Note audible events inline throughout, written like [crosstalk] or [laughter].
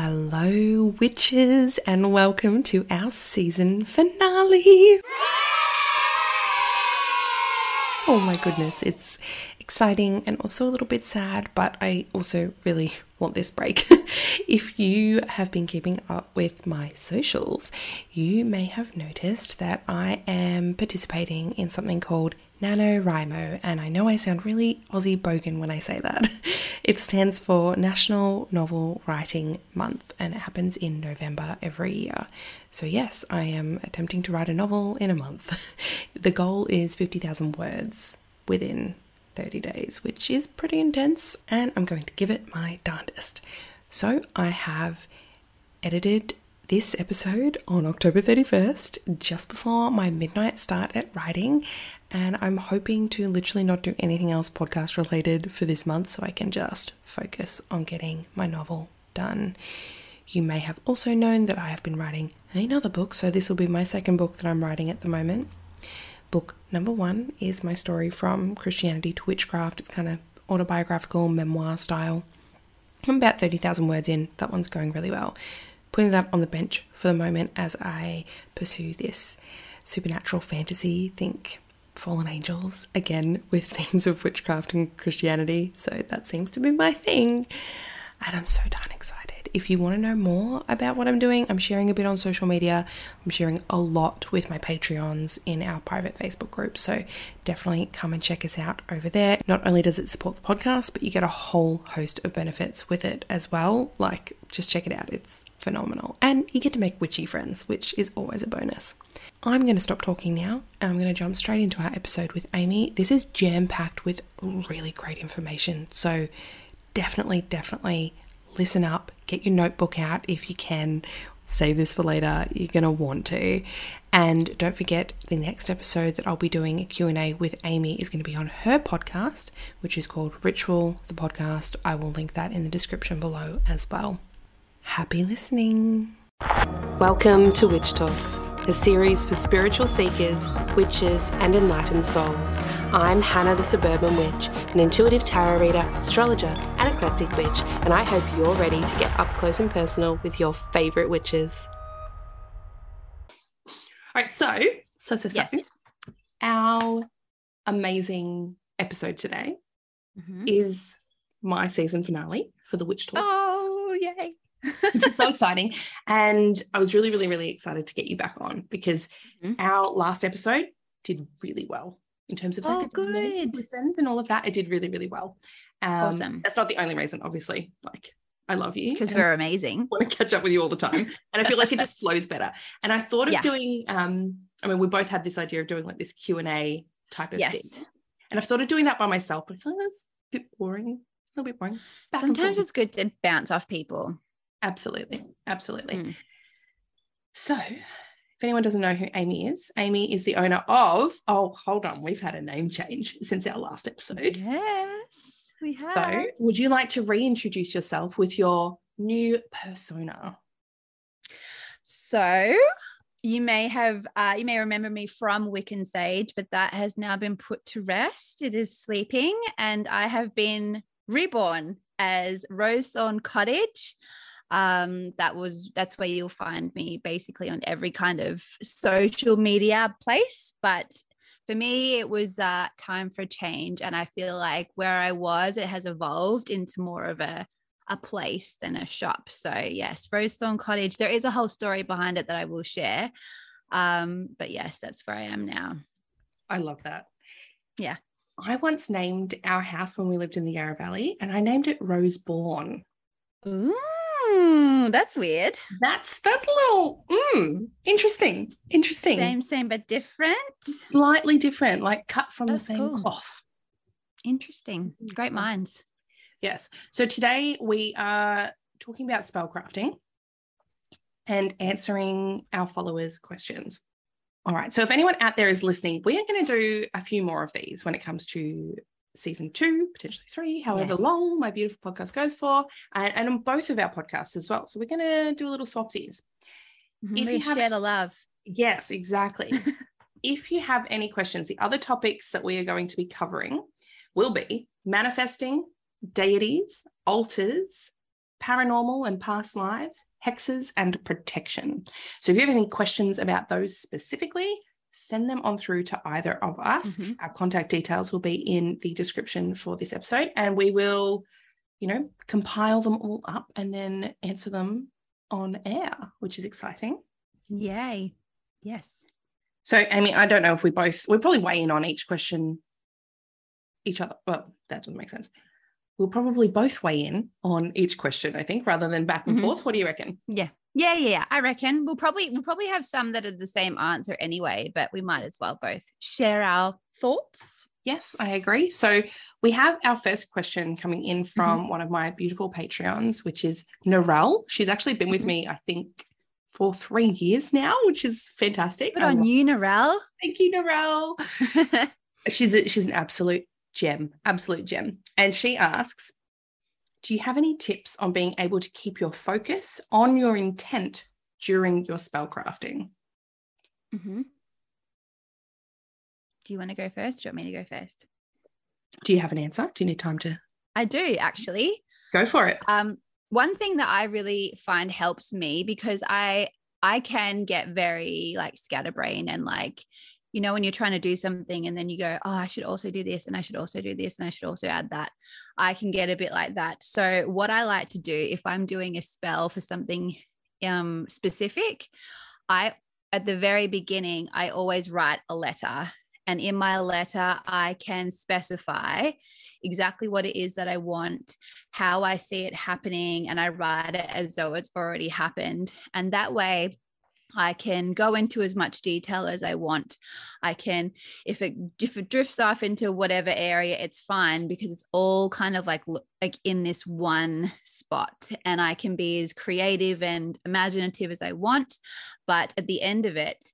Hello, witches, and welcome to our season finale. Oh my goodness, it's exciting and also a little bit sad, but I also really want this break. [laughs] if you have been keeping up with my socials, you may have noticed that I am participating in something called NaNoWriMo, and I know I sound really Aussie bogan when I say that. [laughs] It stands for National Novel Writing Month, and it happens in November every year. So, yes, I am attempting to write a novel in a month. [laughs] the goal is 50,000 words within 30 days, which is pretty intense, and I'm going to give it my darndest. So, I have edited this episode on October 31st, just before my midnight start at writing. And I'm hoping to literally not do anything else podcast related for this month so I can just focus on getting my novel done. You may have also known that I have been writing another book, so this will be my second book that I'm writing at the moment. Book number one is my story from Christianity to witchcraft. It's kind of autobiographical, memoir style. I'm about 30,000 words in. That one's going really well putting that on the bench for the moment as I pursue this supernatural fantasy. Think fallen angels again with [laughs] themes of witchcraft and Christianity. So that seems to be my thing. And I'm so darn excited. If you want to know more about what I'm doing, I'm sharing a bit on social media. I'm sharing a lot with my Patreons in our private Facebook group. So definitely come and check us out over there. Not only does it support the podcast, but you get a whole host of benefits with it as well. Like, just check it out, it's phenomenal. And you get to make witchy friends, which is always a bonus. I'm going to stop talking now and I'm going to jump straight into our episode with Amy. This is jam packed with really great information. So, definitely, definitely listen up, get your notebook out if you can. Save this for later. You're going to want to. And don't forget the next episode that I'll be doing a Q&A with Amy is going to be on her podcast, which is called Ritual the podcast. I will link that in the description below as well. Happy listening. Welcome to Witch Talks, a series for spiritual seekers, witches, and enlightened souls. I'm Hana the Suburban Witch, an intuitive tarot reader, astrologer, and eclectic witch, and I hope you're ready to get up close and personal with your favourite witches. All right, so, so, so, so, Yes. our amazing episode today Mhm. is my season finale for the Witch Talks. Oh, yay. [laughs] which is so exciting. And I was really, really, really excited to get you back on because Mhm. our last episode did really well in terms of like Oh, the good. listens and all of that. It did really, really well. Um, Awesome. That's not the only reason, obviously. Like I love you Because we're amazing. [laughs] want to catch up with you all the time, and I feel like it just [laughs] flows better. And I thought of Yeah. doing. Um, I mean, we both had this idea of doing like this Q and A type of Yes. thing, and I've thought of doing that by myself, but I feel like that's a bit boring. A little bit boring. Back Sometimes it's good to bounce off people. Absolutely. Absolutely. Mm. So, if anyone doesn't know who Amy is, Amy is the owner of, oh, hold on, we've had a name change [laughs] since our last episode. Yes, we have. So, would you like to reintroduce yourself with your new persona? So you may have uh, you may remember me from Wiccan Sage, but that has now been put to rest. It is sleeping, and I have been reborn as Rosethorn Cottage. Um, that was that's where you'll find me basically on every kind of social media place. But for me, it was uh, time for change, and I feel like where I was, it has evolved into more of a a place than a shop. So yes, Rosethorn Cottage. There is a whole story behind it that I will share. Um, but yes, that's where I am now. I love that. Yeah. I once named our house when we lived in the Yarra Valley and I named it Roseborn. Ooh, that's weird. That's that's a little mm, interesting. Interesting. Same, same, but different. Slightly different, like cut from That's the same cool. cloth. Interesting. Great minds. Yes. So today we are talking about spellcrafting and answering our followers' questions. All right. So if anyone out there is listening, we are going to do a few more of these when it comes to season two, potentially three, however Yes. long my beautiful podcast goes for, and, and on both of our podcasts as well. So we're going to do a little swapsies. Mhm, If we you have- share the love. Yes, exactly. [laughs] if you have any questions, the other topics that we are going to be covering will be manifesting, deities, altars, paranormal and past lives, hexes, and protection. So if you have any questions about those specifically, send them on through to either of us. Mhm. Our contact details will be in the description for this episode, and we will, you know, compile them all up and then answer them on air, which is exciting. Yay. Yes. So, Amy, I don't know if we both we'll probably weigh in on each question each other. Well, that doesn't make sense. We'll probably both weigh in on each question, I think, rather than back and Mhm. forth. What do you reckon? Yeah. Yeah, yeah, yeah. I reckon we'll probably we'll probably have some that are the same answer anyway, but we might as well both share our thoughts. Yes, I agree. So we have our first question coming in from one of my beautiful Patreons, which is Narelle. She's actually been with Mhm. me, I think, for three years now, which is fantastic. Good I on you, Narelle. Thank you, Narelle. [laughs] she's a, she's an absolute gem, absolute gem. And she asks, do you have any tips on being able to keep your focus on your intent during your spell crafting? Mhm. Do you want to go first? Do you want me to go first? Do you have an answer? Do you need time to I do actually. go for it? Um, one thing that I really find helps me because I I can get very like scatterbrain and like you know when you're trying to do something and then you go oh I should also do this and I should also do this and I should also add that I can get a bit like that so what I like to do if I'm doing a spell for something um specific I at the very beginning I always write a letter and in my letter I can specify exactly what it is that I want how I see it happening and I write it as though it's already happened. And that way I can go into as much detail as I want. I can, if it if it drifts off into whatever area, it's fine because it's all kind of like like in this one spot, and I can be as creative and imaginative as I want. But at the end of it,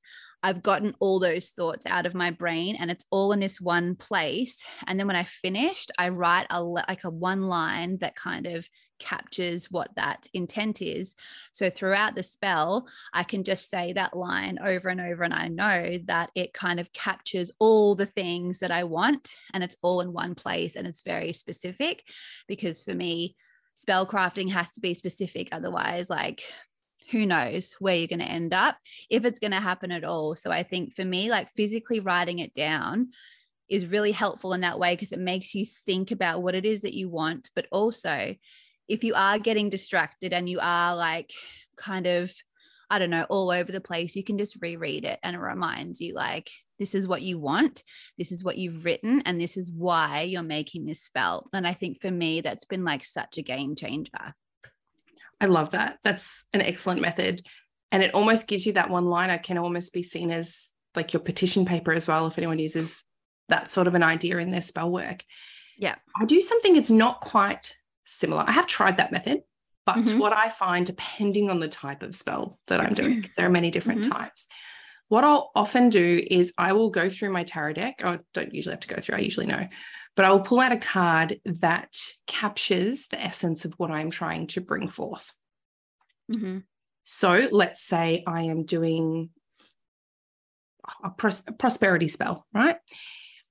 I've gotten all those thoughts out of my brain and it's all in this one place. And then when I finished, I write a like a one line that kind of captures what that intent is. So throughout the spell, I can just say that line over and over and I know that it kind of captures all the things that I want and it's all in one place and it's very specific because for me spell crafting has to be specific otherwise like who knows where you're going to end up if it's going to happen at all. So I think for me, like physically writing it down is really helpful in that way because it makes you think about what it is that you want. But also, if you are getting distracted and you are like kind of, I don't know, all over the place, you can just reread it and it reminds you, like, this is what you want, this is what you've written, and this is why you're making this spell. And I think for me, that's been like such a game changer. I love that. That's an excellent method. And it almost gives you that one liner can almost be seen as like your petition paper as well, if anyone uses that sort of an idea in their spell work. Yeah. I do something it's not quite similar. I have tried that method, but Mhm. what I find, depending on the type of spell that I'm doing, because there are many different Mhm. types, what I'll often do is I will go through my tarot deck. I don't usually have to go through, I usually know, but I will pull out a card that captures the essence of what I'm trying to bring forth. Mm-hmm. So let's say I am doing a, pros- a prosperity spell, right?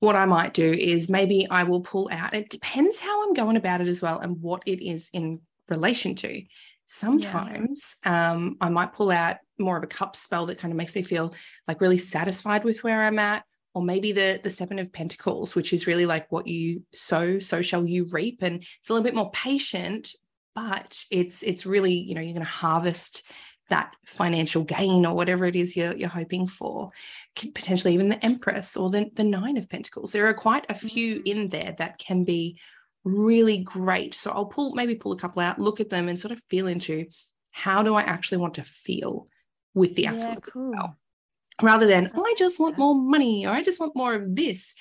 What I might do is maybe I will pull out, it depends how I'm going about it as well and what it is in relation to. Sometimes um, I might pull out more of a cup spell that kind of makes me feel like really satisfied with where I'm at. Or maybe the the seven of pentacles, which is really like what you sow, so shall you reap. And it's a little bit more patient, but it's it's really, you know, you're going to harvest that financial gain or whatever it is you're, you're hoping for potentially even the empress or the, the nine of pentacles. There are quite a few Mm. in there that can be really great. So i'll pull maybe pull a couple out look at them and sort of feel into how do i actually want to feel with the actual Yeah, cool. rather than Love i just want more money or i just want more of this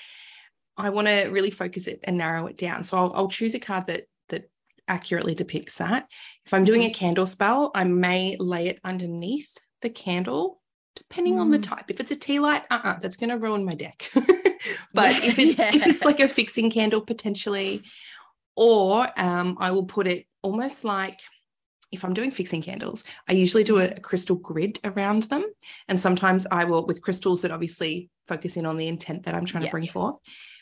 i want to really focus it and narrow it down. So I'll, I'll choose a card that accurately depicts that if i'm doing a candle spell i may lay it underneath the candle depending on the Mm. type if it's a tea light uh-uh, that's going to ruin my deck [laughs] but Yeah, if [laughs] it's if it's like a fixing candle potentially or um, i will put it almost like if I'm doing fixing candles, I usually do a, a crystal grid around them. And sometimes I will, with crystals that obviously focus in on the intent that I'm trying Yeah. to bring forth,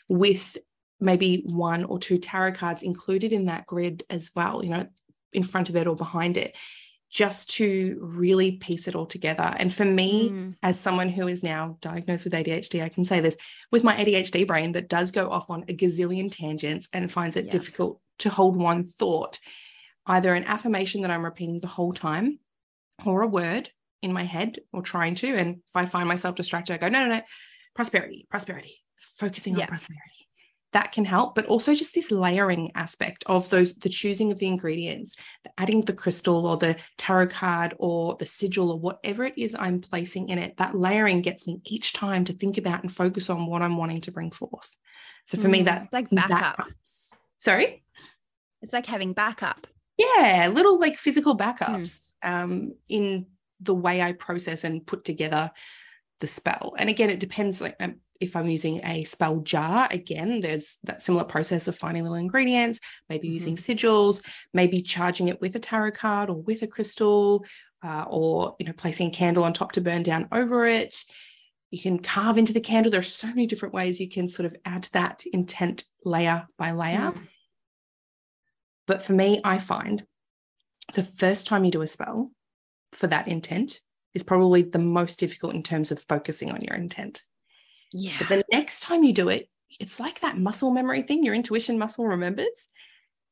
with maybe one or two tarot cards included in that grid as well. You know, in front of it or behind it just to really piece it all together. And for me, mm. as someone who is now diagnosed with ADHD, I can say this with my ADHD brain that does go off on a gazillion tangents and finds it yeah. difficult to hold one thought, either an affirmation that I'm repeating the whole time or a word in my head or trying to. And if I find myself distracted, I go, no, no, no, prosperity, prosperity, focusing yeah. on prosperity that can help but also just this layering aspect of those the choosing of the ingredients the adding the crystal or the tarot card or the sigil or whatever it is i'm placing in it that layering gets me each time to think about and focus on what i'm wanting to bring forth. So for mm, me that like backups. Sorry? It's like having backup. Yeah little like physical backups mm. um in the way i process and put together the spell. And again it depends like um, if I'm using a spell jar, again, there's that similar process of finding little ingredients, maybe mm-hmm. using sigils, maybe charging it with a tarot card or with a crystal, uh, or you know, placing a candle on top to burn down over it. You can carve into the candle. There are so many different ways you can sort of add that intent layer by layer. Mm. But for me, I find the first time you do a spell for that intent is probably the most difficult in terms of focusing on your intent. Yeah. But the next time you do it, it's like that muscle memory thing, your intuition muscle remembers.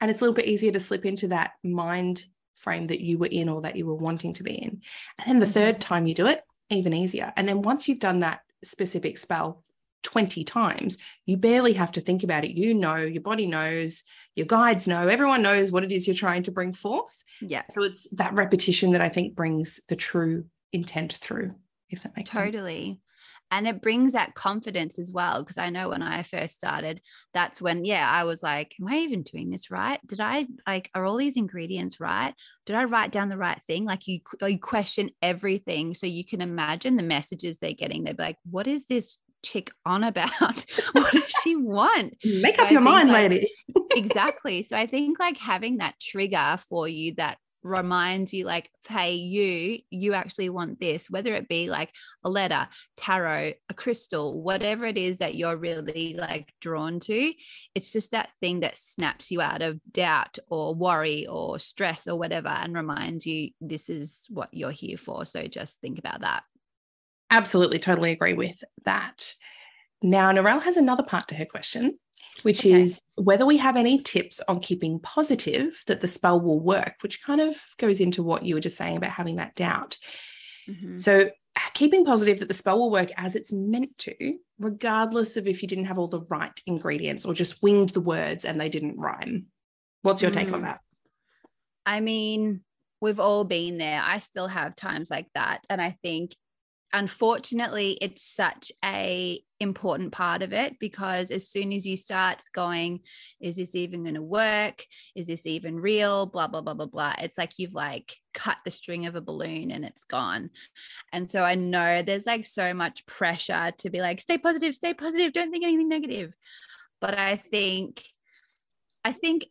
And it's a little bit easier to slip into that mind frame that you were in or that you were wanting to be in. And then the mm-hmm. third time you do it, even easier. And then once you've done that specific spell 20 times, you barely have to think about it. You know, your body knows, your guides know, everyone knows what it is you're trying to bring forth. Yeah. So it's that repetition that I think brings the true intent through, if that makes totally. sense. Totally and it brings that confidence as well because i know when i first started that's when yeah i was like am i even doing this right? Did i like are all these ingredients right? Did i write down the right thing? Like you you question everything. So you can imagine the messages they're getting. They're like what is this chick on about? [laughs] What does she want? Make so up your mind like, lady. [laughs] exactly. So i think like having that trigger for you that reminds you like hey you you actually want this whether it be like a letter tarot a crystal whatever it is that you're really like drawn to it's just that thing that snaps you out of doubt or worry or stress or whatever and reminds you this is what you're here for. So just think about that. Absolutely totally agree with that now Narelle has another part to her question which okay. is whether we have any tips on keeping positive that the spell will work, which kind of goes into what you were just saying about having that doubt. Mm-hmm. So, keeping positive that the spell will work as it's meant to, regardless of if you didn't have all the right ingredients or just winged the words and they didn't rhyme. What's your mm. take on mm. that? I mean, we've all been there. I still have times like that. And I think unfortunately it's such a important part of it because as soon as you start going is this even going to work? Is this even real? blah blah blah blah blah it's like you've like cut the string of a balloon and it's gone. And so i know there's like so much pressure to be like stay positive stay positive don't think anything negative. But i think i think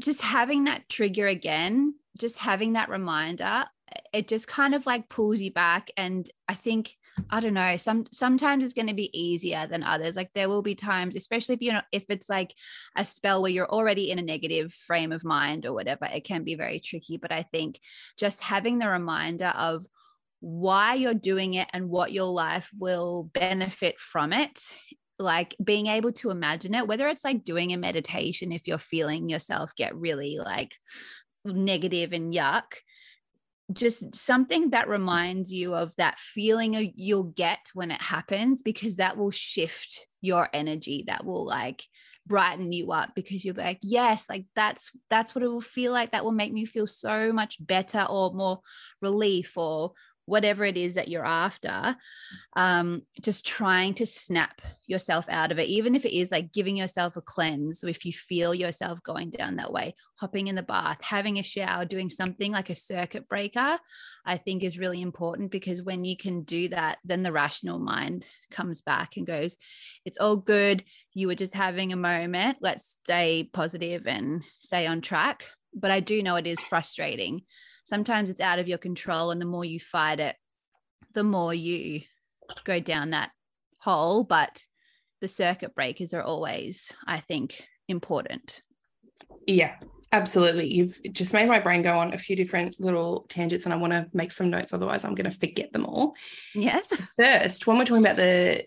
just having that trigger again just having that reminder it just kind of like pulls you back and i think i don't know some sometimes it's going to be easier than others. Like there will be times especially if you're not if it's like a spell where you're already in a negative frame of mind or whatever it can be very tricky. But i think just having the reminder of why you're doing it and what your life will benefit from it like being able to imagine it whether it's like doing a meditation if you're feeling yourself get really like negative and yuck just something that reminds you of that feeling you'll get when it happens because that will shift your energy that will like brighten you up because you'll be like yes like that's that's what it will feel like. That will make me feel so much better or more relief or whatever it is that you're after um, just trying to snap yourself out of it. Even if it is like giving yourself a cleanse if you feel yourself going down that way hopping in the bath having a shower doing something like a circuit breaker i think is really important because when you can do that then the rational mind comes back and goes it's all good. You were just having a moment. Let's stay positive and stay on track. But i do know it is frustrating sometimes it's out of your control and the more you fight it the more you go down that hole but the circuit breakers are always i think important yeah Absolutely. You've just made my brain go on a few different little tangents, and I want to make some notes. Otherwise, I'm going to forget them all. Yes. [laughs] First, when we're talking about the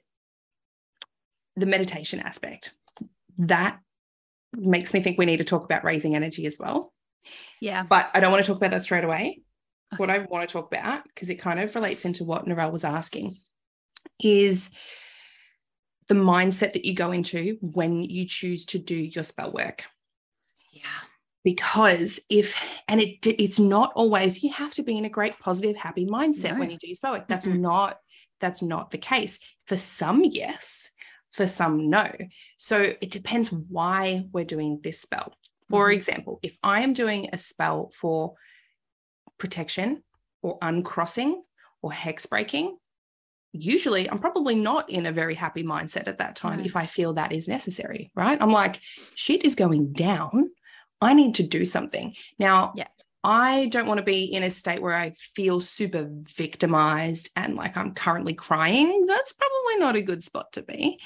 the meditation aspect, that makes me think we need to talk about raising energy as well. Yeah. But I don't want to talk about that straight away. What I want to talk about, because it kind of relates into what Narelle was asking, is the mindset that you go into when you choose to do your spell work. Yeah. Because if, and it it's not always, you have to be in a great, positive, happy mindset No. when you do your spell work. That's Mhm. not, that's not the case. For some, yes. For some, no. So it depends why we're doing this spell. For Mhm. example, if I am doing a spell for protection or uncrossing or hex breaking, usually I'm probably not in a very happy mindset at that time if I feel that is necessary, right? I'm like, shit is going down. I need to do something. Now, Yeah. I don't want to be in a state where I feel super victimized and like I'm currently crying. That's probably not a good spot to be.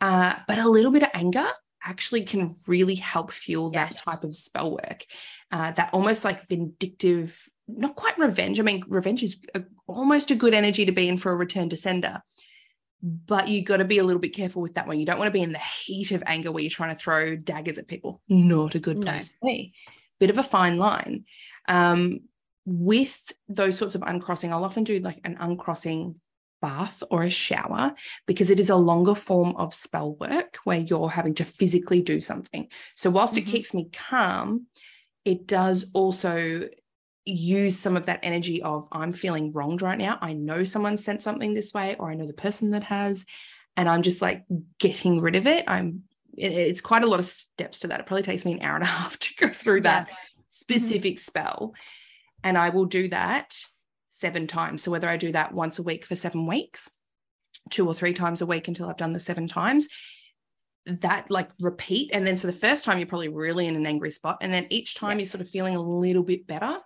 Uh, but a little bit of anger actually can really help fuel that Yes. type of spell work. Uh, that almost like vindictive, not quite revenge. I mean, revenge is a, almost a good energy to be in for a return to sender. But you got to be a little bit careful with that one. You don't want to be in the heat of anger where you're trying to throw daggers at people. Not a good No. place to be. Bit of a fine line. Um, with those sorts of uncrossing, I'll often do like an uncrossing bath or a shower because it is a longer form of spell work where you're having to physically do something. So, whilst it Mhm. keeps me calm, it does also use some of that energy of I'm feeling wronged right now. I know someone sent something this way, or I know the person that has, and I'm just like getting rid of it. I'm it- it's quite a lot of steps to that. It probably takes me an hour and a half [laughs] to go through that specific spell. And I will do that seven times. So whether I do that once a week for seven weeks, two or three times a week until I've done the seven times, that like repeat. And then so the first time you're probably really in an angry spot. And then each time Yeah. you're sort of feeling a little bit better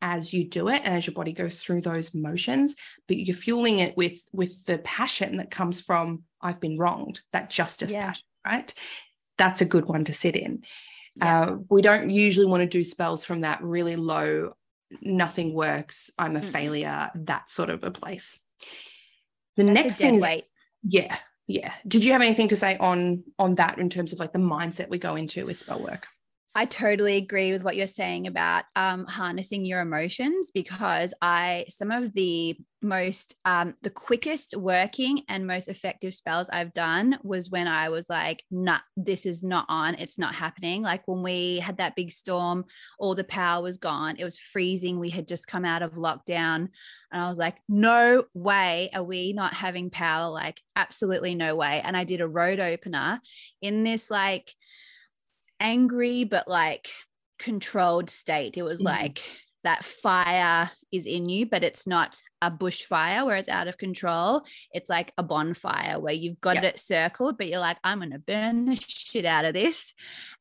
as you do it and as your body goes through those motions but you're fueling it with with the passion that comes from i've been wronged that justice Yeah. passion right that's a good one to sit in Yeah. uh, we don't usually want to do spells from that really low nothing works i'm a Mm-mm. failure that sort of a place the That's next thing is weight. yeah yeah did you have anything to say on on that in terms of like the mindset we go into with spell work I totally agree with what you're saying about um, harnessing your emotions because I some of the most um, the quickest working and most effective spells I've done was when I was like, nah, this is not on, it's not happening. Like when we had that big storm, all the power was gone, it was freezing. We had just come out of lockdown, and I was like, no way are we not having power? Like, absolutely no way. And I did a road opener in this like angry but like controlled state. It was Mhm. like that fire is in you, but it's not a bushfire where it's out of control. It's like a bonfire where you've got Yeah. it circled, but you're like, I'm gonna burn the shit out of this.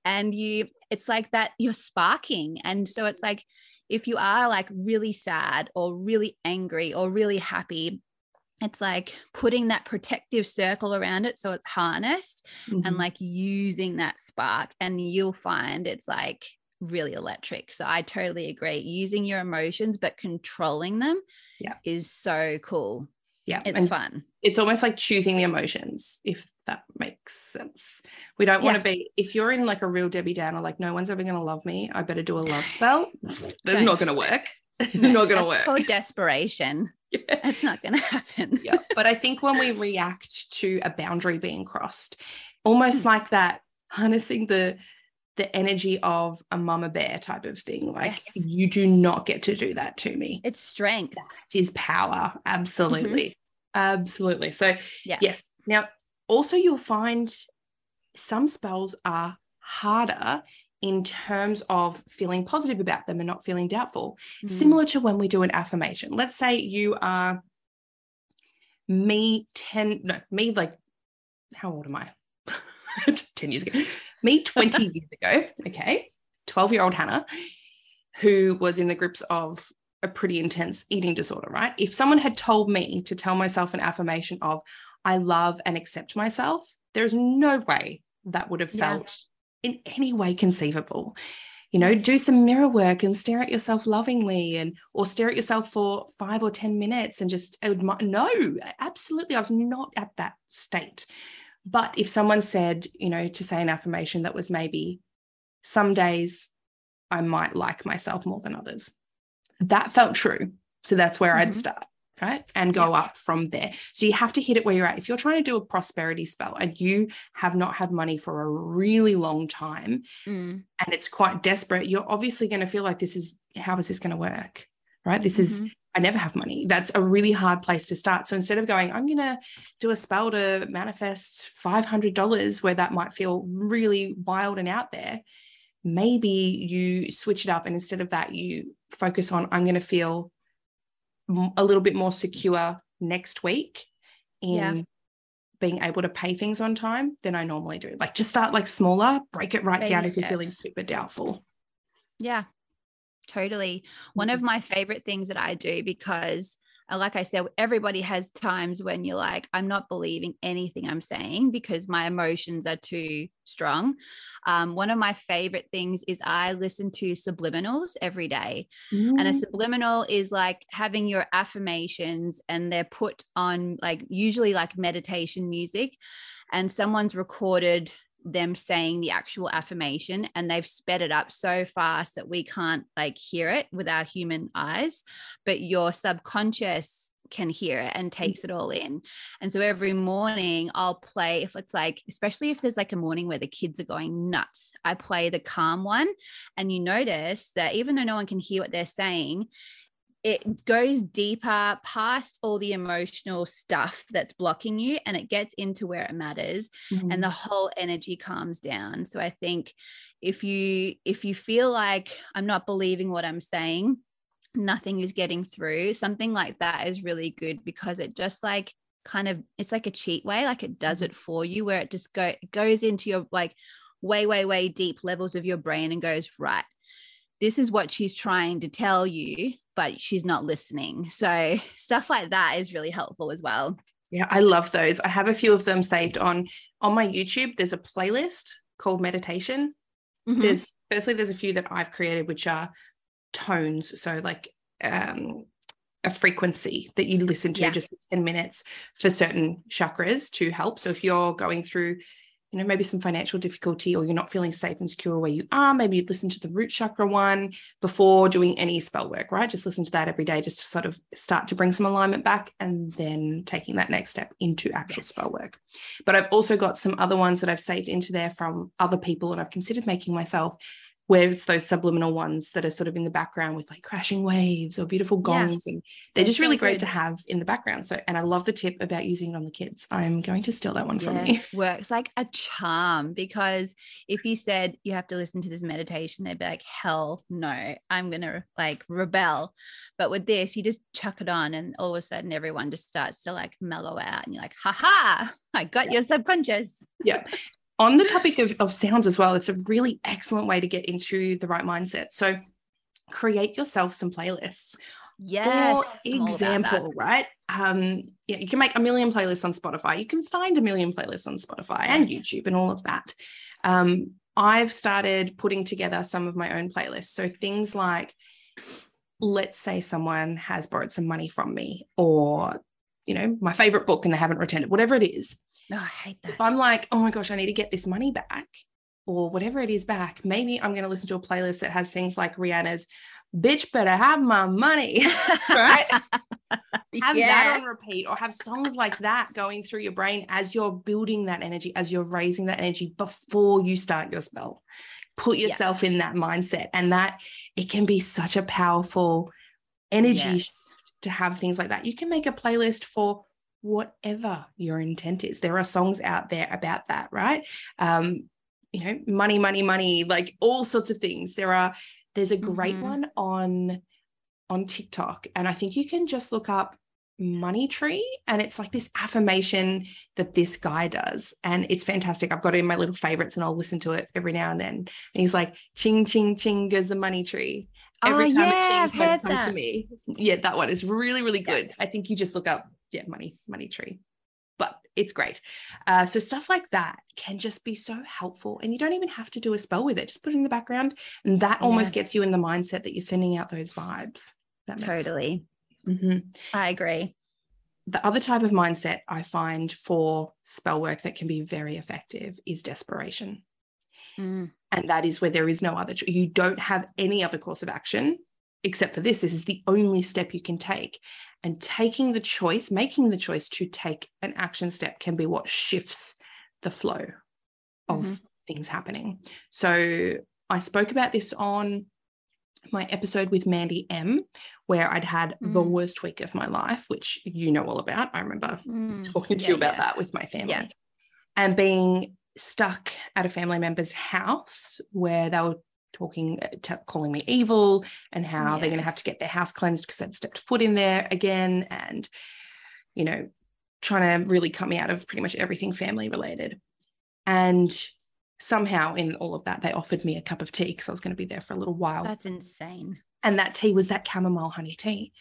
And you, it's like that you're sparking. And so it's like if you are like really sad or really angry or really happy, it's like putting that protective circle around it so it's harnessed and Mhm. like using that spark and you'll find it's like really electric so i totally agree using your emotions but controlling them Yeah. is so cool yeah it's and fun it's almost like choosing the emotions, if that makes sense. We don't want to be, if you're in like a real Debbie Downer, like no one's ever going to love me, I better do a love spell. [laughs] That's not going to work. [laughs] No, not going to work. called desperation Yeah. it's not going to happen yeah. But I think when we react to a boundary being crossed, almost Hmm. like that, harnessing the the energy of a mama bear type of thing. Like Yes. you do not get to do that to me. it's strength It is power. Absolutely. Absolutely. So yeah Yes. Now, also, you'll find some spells are harder in terms of feeling positive about them and not feeling doubtful. Mm. Similar to when we do an affirmation. Let's say you are me 10, no, me like, how old am I? [laughs] 10 years ago. Me 20 [laughs] years ago. Okay. 12 year old Hana, who was in the grips of a pretty intense eating disorder, right? If someone had told me to tell myself an affirmation of, I love and accept myself, there's no way that would have felt in any way conceivable. you know do some mirror work and stare at yourself lovingly and or stare at yourself for five or ten minutes and just admire no absolutely i was not at that state but if someone said you know to say an affirmation that was maybe some days i might like myself more than others that felt true so that's where mm-hmm. i'd start right? And go up from there. So you have to hit it where you're at. If you're trying to do a prosperity spell and you have not had money for a really long time mm. and it's quite desperate, you're obviously going to feel like this is how is this going to work? Right? This mm-hmm. is I never have money. That's a really hard place to start. So instead of going, I'm going to do a spell to manifest $500 where that might feel really wild and out there, maybe you switch it up and instead of that, you focus on, I'm going to feel a little bit more secure next week in yeah. being able to pay things on time than I normally do. Like just start like smaller, break it right Baby down steps. if you're feeling super doubtful. Yeah, totally. One of mm. my favorite things that I do because like I said, everybody has times when you're like, I'm not believing anything I'm saying because my emotions are too strong. Um, one of my favorite things is I listen to subliminals every day. Mm. And a mm. subliminal is like having your affirmations and they're put on like usually like meditation music. And someone's recorded them saying the actual affirmation and they've sped it up so fast that we can't like hear it with our human eyes but your subconscious can hear it and mm-hmm. takes it all in. And so every morning I'll play, if it's like, especially if there's like a morning where the kids are going nuts, I play the calm one. And you notice that even though no one can hear what they're saying, it goes deeper past all the emotional stuff that's blocking you and it gets into where it matters mm-hmm. and the whole energy calms down so i think if you if you feel like i'm not believing what i'm saying nothing is getting through something like that is really good because it just like kind of it's like a cheat way like it does mm-hmm. it for you where it just go it goes into your like way way way deep levels of your brain and goes right this is what she's trying to tell you but she's not listening. So [laughs] stuff like that is really helpful as well. Yeah, I love those. I have a few of them saved on on my YouTube. There's a playlist called meditation. Mm-hmm. There's firstly there's a few that I've created which are tones, so like um a frequency that you listen to yeah. just 10 minutes for certain chakras to help. So if you're going through you know, maybe some financial difficulty or you're not feeling safe and secure where you are, maybe you'd listen to the root chakra one before doing any spell work, right? Just listen to that every day just to sort of start to bring some alignment back and then taking that next step into actual yes. spell work. But I've also got some other ones that I've saved into there from other people and I've considered making myself where it's those subliminal ones that are sort of in the background with like crashing waves or beautiful gongs yeah. and they're just really great to have in the background. So and i love the tip about using it on the kids. I'm going to steal that one from you. works like a charm because if you said you have to listen to this meditation they'd be like hell no i'm gonna like rebel. But with this you just chuck it on and all of a sudden everyone just starts to like mellow out and you're like haha i got yeah. your subconscious. Yeah [laughs] on the topic of, of sounds as well, it's a really excellent way to get into the right mindset. So create yourself some playlists. Yes. For example, right? Um, yeah, you can make a million playlists on Spotify. You can find a million playlists on Spotify and YouTube and all of that. Um, I've started putting together some of my own playlists. So things like, let's say someone has borrowed some money from me, or you know, my favorite book and they haven't returned it, whatever it is. No, I hate that. If I'm like, oh my gosh, I need to get this money back or whatever it is back, maybe I'm going to listen to a playlist that has things like Rihanna's bitch better have my money [laughs] right [laughs] have yeah. that on repeat or have songs like that going through your brain as you're building that energy as you're raising that energy before you start your spell put yourself yeah. in that mindset and that it can be such a powerful energy yes. To have things like that you can make a playlist for whatever your intent is. There are songs out there about that, right? Um, you know, money, money, money, like all sorts of things. There are, there's a great mm-hmm. one on on TikTok, and I think you can just look up money tree and it's like this affirmation that this guy does and it's fantastic i've got it in my little favorites and i'll listen to it every now and then and he's like ching ching ching goes the money tree every oh, time yeah, it chings comes that. to me yeah that one is really really good yeah. i think you just look up yeah, money, money tree. But it's great. Uh, so stuff like that can just be so helpful, and you don't even have to do a spell with it. Just put it in the background, and that almost Yeah. gets you in the mindset that you're sending out those vibes. That. Totally. Mhm. I agree. The other type of mindset I find for spell work that can be very effective is desperation. Mm, And that is where there is no other, you don't have any other course of action except for this. This is the only step you can take. And taking the choice, making the choice to take an action step can be what shifts the flow of Mhm. things happening. So I spoke about this on my episode with Mandy M, where I'd had the Mm. worst week of my life, which you know all about. I remember mm. talking to Yeah, you about yeah. that with my family Yeah. and being stuck at a family member's house where they were talking uh, t- calling me evil and how they're going to have to get their house cleansed because they'd stepped foot in there again and you know trying to really cut me out of pretty much everything family related and somehow in all of that they offered me a cup of tea because i was going to be there for a little while That's insane. and that tea was that chamomile honey tea.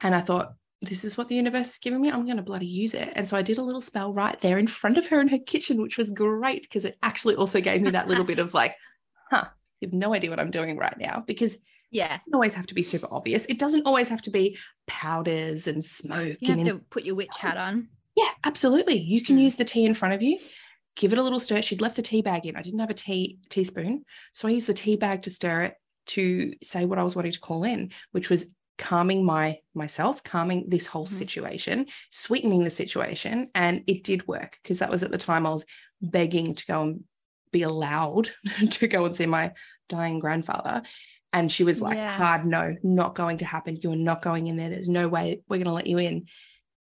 And I thought, this is what the universe is giving me. I'm going to bloody use it. And so I did a little spell right there in front of her in her kitchen, which was great because it actually also gave me that little bit of like, huh, you have no idea what I'm doing right now because it Yeah. doesn't always have to be super obvious. It doesn't always have to be powders and smoke. You and have in- to put your witch hat on. yeah, absolutely. You can Mm. use the tea in front of you. Give it a little stir. She'd left the tea bag in. I didn't have a tea teaspoon, so I used the tea bag to stir it to say what I was wanting to call in, which was calming my myself, calming this whole Mhm. situation, sweetening the situation, and it did work because that was at the time I was begging to go and be allowed [laughs] to go and see my dying grandfather. And she was like, Yeah. hard no, not going to happen. You're not going in there. There's no way we're going to let you in.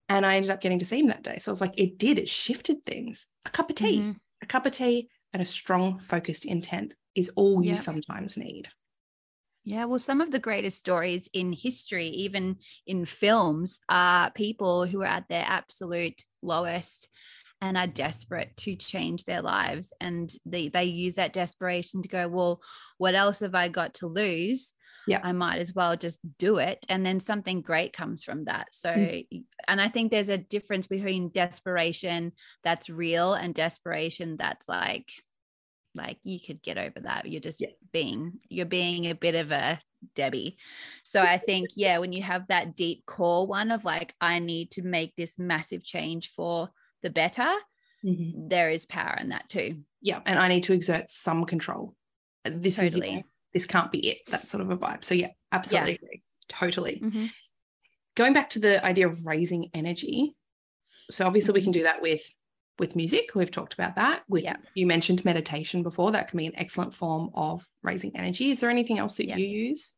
And I ended up getting to see him that day. So I was like, it did, it shifted things. A cup of tea, Mhm. a cup of tea and a strong focused intent is all you sometimes need. Yeah, well, some of the greatest stories in history, even in films, are people who are at their absolute lowest and are desperate to change their lives. And they, they use that desperation to go, well, what else have I got to lose? Yeah. I might as well just do it. And then something great comes from that. So, Mm. and I think there's a difference between desperation that's real and desperation that's like, like you could get over that. You're just Yeah. being, you're being a bit of a Debbie. So I [laughs] think, yeah, when you have that deep core one of like, I need to make this massive change for the better, Mhm. there is power in that too. Yeah. And I need to exert some control. This is, you Totally. know, this can't be it, that sort of a vibe. So, yeah, absolutely agree. Totally. Mhm. Going back to the idea of raising energy. So, obviously, we Mhm. can do that with with music we've talked about that with Yeah. you mentioned meditation before that can be an excellent form of raising energy is there anything else that Yeah. you use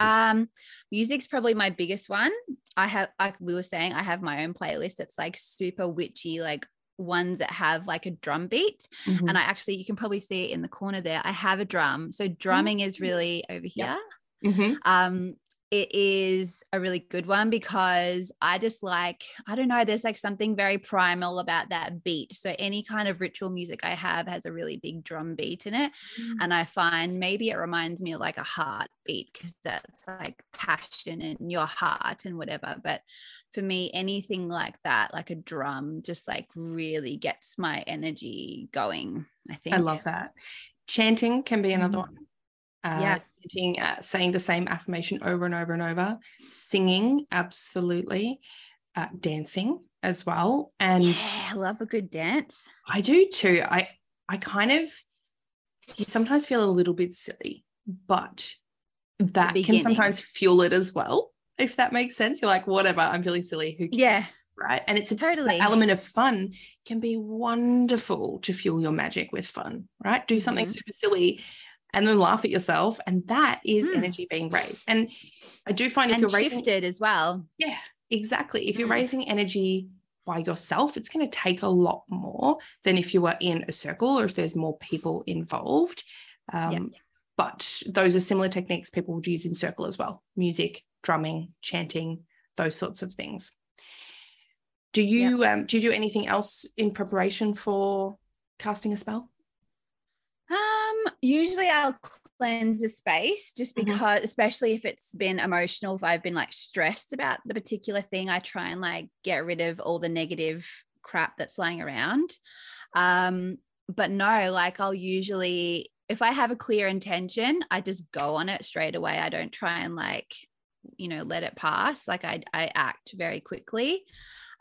Um, music's probably my biggest one. I have, like we were saying, I have my own playlist. It's like super witchy, like ones that have like a drum beat. Mhm. And I actually, you can probably see it in the corner there. I have a drum. So drumming is really over here. Mhm. Um, it is a really good one because I just like, I don't know, there's like something very primal about that beat. So any kind of ritual music I have has a really big drum beat in it. And I find maybe it reminds me of like a heartbeat because that's like passion in your heart and whatever. But for me, anything like that, like a drum, just like really gets my energy going. I think. I love that. Chanting can be another Mhm. one. Uh, Yeah. Uh, saying the same affirmation over and over and over. Singing, absolutely. Uh, dancing as well. And Yeah, I love a good dance. I do too. I I kind of you sometimes feel a little bit silly, but that can sometimes fuel it as well. If that makes sense, you're like, whatever, I'm feeling silly. Who cares? Yeah, right? And it's a totally. element of fun can be wonderful to fuel your magic with fun, right? Do something Mhm. super silly and then laugh at yourself. And that is Mm. energy being raised. And I do find if and you're raising, shifted as well. yeah, exactly. If you're Mm. raising energy by yourself, it's going to take a lot more than if you are in a circle or if there's more people involved. Um, But those are similar techniques people would use in circle as well music, drumming, chanting, those sorts of things. Do you um, do you do anything else in preparation for casting a spell? Usually I'll cleanse a space just Mhm. because, especially if it's been emotional, if I've been like stressed about the particular thing, I try and like get rid of all the negative crap that's lying around. Um, but no, like I'll usually, if I have a clear intention, I just go on it straight away. I don't try and like, you know, let it pass. Like I, I act very quickly.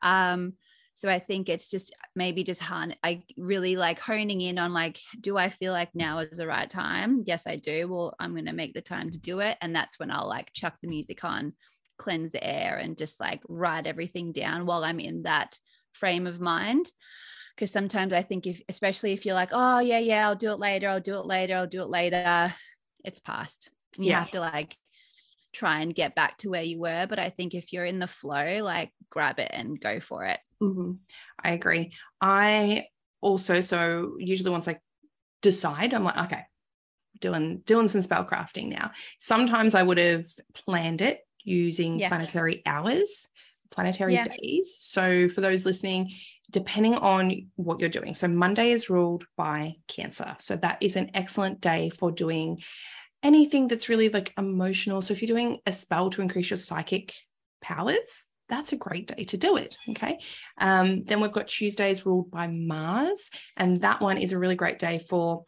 Um, so I think it's just maybe just hun- I really like honing in on like, do I feel like now is the right time? Yes, I do. Well, I'm going to make the time to do it. And that's when I'll like chuck the music on, cleanse the air, and just like write everything down while I'm in that frame of mind. Because sometimes I think if, especially if you're like, oh, yeah, yeah, I'll do it later, I'll do it later, I'll do it later, it's past. You yeah. have to like try and get back to where you were. But I think if you're in the flow, like grab it and go for it. Mm-hmm. I agree. I also, so usually once I decide, I'm like, okay, doing doing some spell crafting now. Sometimes I would have planned it using yeah. planetary hours, planetary yeah. days. So for those listening, depending on what you're doing. So Monday is ruled by Cancer. So that is an excellent day for doing anything that's really like emotional. So if you're doing a spell to increase your psychic powers, that's a great day to do it. Okay. Um, then we've got Tuesdays ruled by Mars, and that one is a really great day for.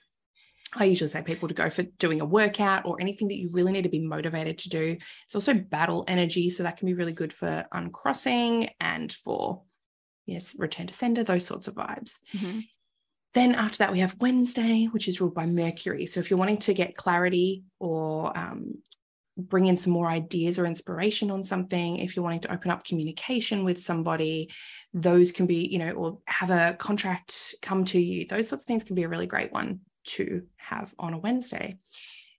I usually say people to go for doing a workout or anything that you really need to be motivated to do. It's also battle energy, so that can be really good for uncrossing and for yes, return to sender, those sorts of vibes. Mm-hmm. Then after that, we have Wednesday, which is ruled by Mercury. So if you're wanting to get clarity or um, bring in some more ideas or inspiration on something, if you're wanting to open up communication with somebody, those can be, you know, or have a contract come to you, those sorts of things can be a really great one to have on a Wednesday.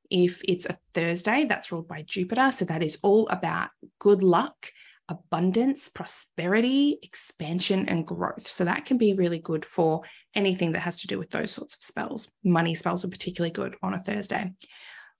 If it's a Thursday, that's ruled by Jupiter. So that is all about good luck abundance, prosperity, expansion, and growth. So that can be really good for anything that has to do with those sorts of spells. Money spells are particularly good on a Thursday.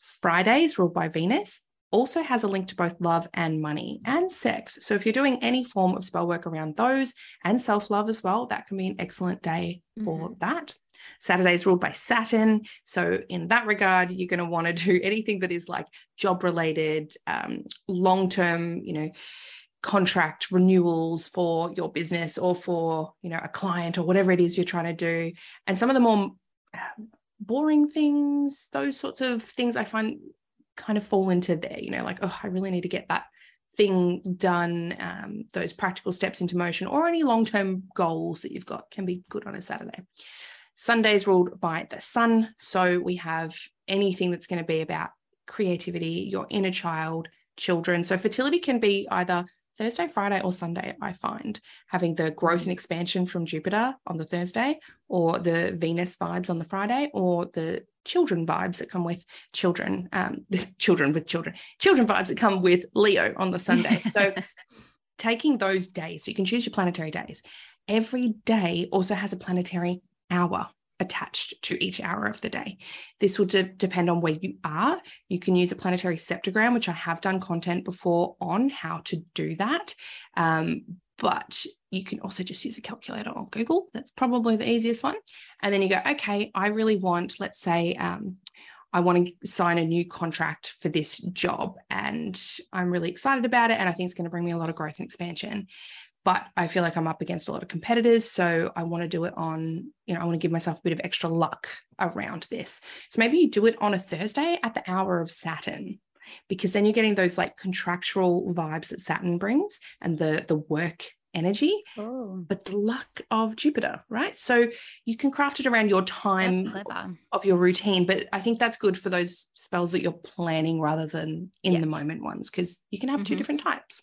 Fridays, ruled by Venus, also has a link to both love and money and sex. So if you're doing any form of spell work around those and self love as well, that can be an excellent day for mm-hmm. that. Saturday is ruled by Saturn. So, in that regard, you're going to want to do [laughs] anything that is like job related, um, long term, you know, contract renewals for your business or for you know a client or whatever it is you're trying to do. And some of the more um, boring things those sorts of things i find kind of fall into there you know like oh i really need to get that thing done um, those practical steps into motion or any long-term goals that you've got can be good on a saturday. Sunday's ruled by the sun so we have anything that's going to be about creativity your inner child children. So fertility can be either Thursday, Friday, or Sunday, I find having the growth and expansion from Jupiter on the Thursday, or the Venus vibes on the Friday, or the children vibes that come with children, um, the [laughs] children with children, children vibes that come with Leo on the Sunday. [laughs] So taking those days, so you can choose your planetary days. Every day also has a planetary hour attached to each hour of the day. This will de- depend on where you are. You can use a planetary septagram, which I have done content before on how to do that. Um, but you can also just use a calculator on Google. That's probably the easiest one. And then you go, okay, I really want, let's say, um, I want to sign a new contract for this job and I'm really excited about it. And I think it's going to bring me a lot of growth and expansion but I feel like I'm up against a lot of competitors. So I want to do it on, you know, I want to give myself a bit of extra luck around this. So maybe you do it on a Thursday at the hour of Saturn, because then you're getting those like contractual vibes that Saturn brings and the the work energy, oh. but the luck of Jupiter, right? So you can craft it around your time of your routine. But I think that's good for those spells that you're planning rather than in yeah. the moment ones, because you can have mm-hmm. two different types.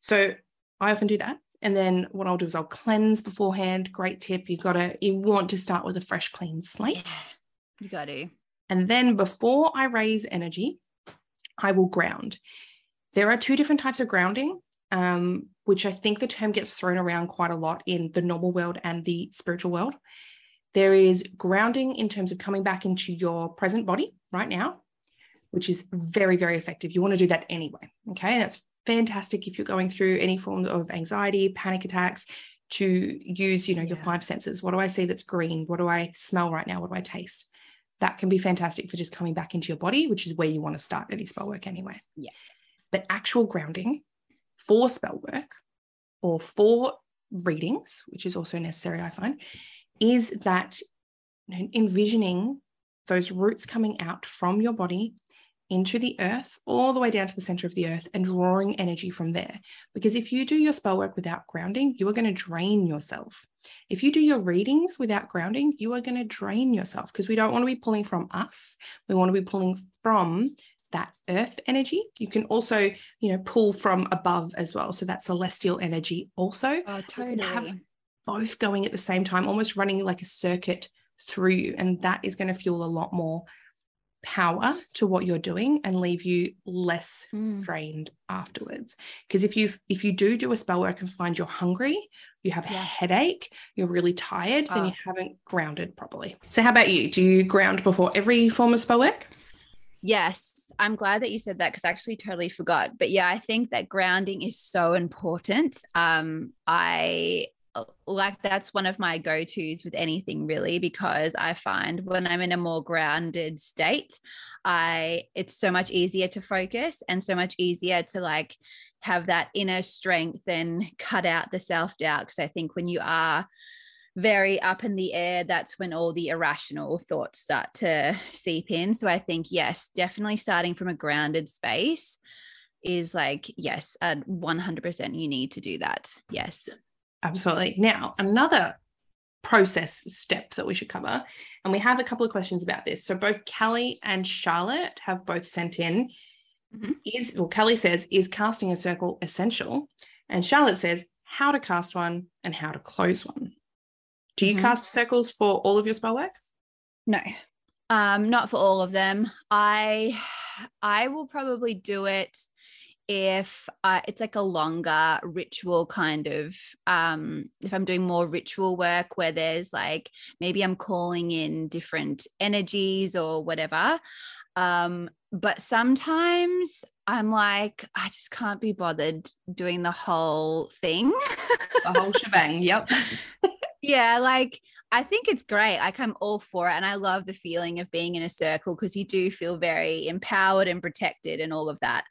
So I often do that. And then what I'll do is I'll cleanse beforehand. Great tip. You gotta, you want to start with a fresh, clean slate. You got to. And then before I raise energy, I will ground. There are two different types of grounding, um, which I think the term gets thrown around quite a lot in the normal world and the spiritual world. There is grounding in terms of coming back into your present body right now, which is very, very effective. You want to do that anyway. Okay. That's fantastic if you're going through any form of anxiety, panic attacks, to use, you know, your five senses. What do I see that's green? What do I smell right now? What do I taste? That can be fantastic for just coming back into your body, which is where you want to start any spell work anyway. Yeah. But actual grounding for spell work or for readings, which is also necessary, I find, is that envisioning those roots coming out from your body into the earth, all the way down to the center of the earth, and drawing energy from there. Because if you do your spell work without grounding, you are going to drain yourself. If you do your readings without grounding, you are going to drain yourself because we don't want to be pulling from us. We want to be pulling from that earth energy. You can also, you know, pull from above as well. So that celestial energy also. Oh, totally. Have both going at the same time, almost running like a circuit through you. And that is going to fuel a lot more power to what you're doing and leave you less mm. drained afterwards because if you if you do do a spell work and find you're hungry you have a yeah. headache you're really tired then you ah. haven't grounded properly so how about you do you ground before every form of spell work Yes, I'm glad that you said that because I actually totally forgot. But yeah, I think that grounding is so important. Um, I like that's one of my go tos with anything really because I find when I'm in a more grounded state, I it's so much easier to focus and so much easier to like have that inner strength and cut out the self doubt. Because I think when you are very up in the air, that's when all the irrational thoughts start to seep in. So I think, yes, definitely starting from a grounded space is like, yes, uh, 100% you need to do that. Yes. Absolutely. Now, another process step that we should cover, and we have a couple of questions about this. So both Kelly and Charlotte have both sent in. Mm-hmm. Is well, Kelly says, is casting a circle essential? And Charlotte says, how to cast one and how to close one. Do you mm-hmm. cast circles for all of your spell work? No. Um, not for all of them. I I will probably do it if uh, it's like a longer ritual kind of um if i'm doing more ritual work where there's like maybe i'm calling in different energies or whatever um but sometimes i'm like i just can't be bothered doing the whole thing. The whole shebang yep. [laughs] Yeah like I think it's great. Like I'm all for it. And I love the feeling of being in a circle because you do feel very empowered and protected and all of that.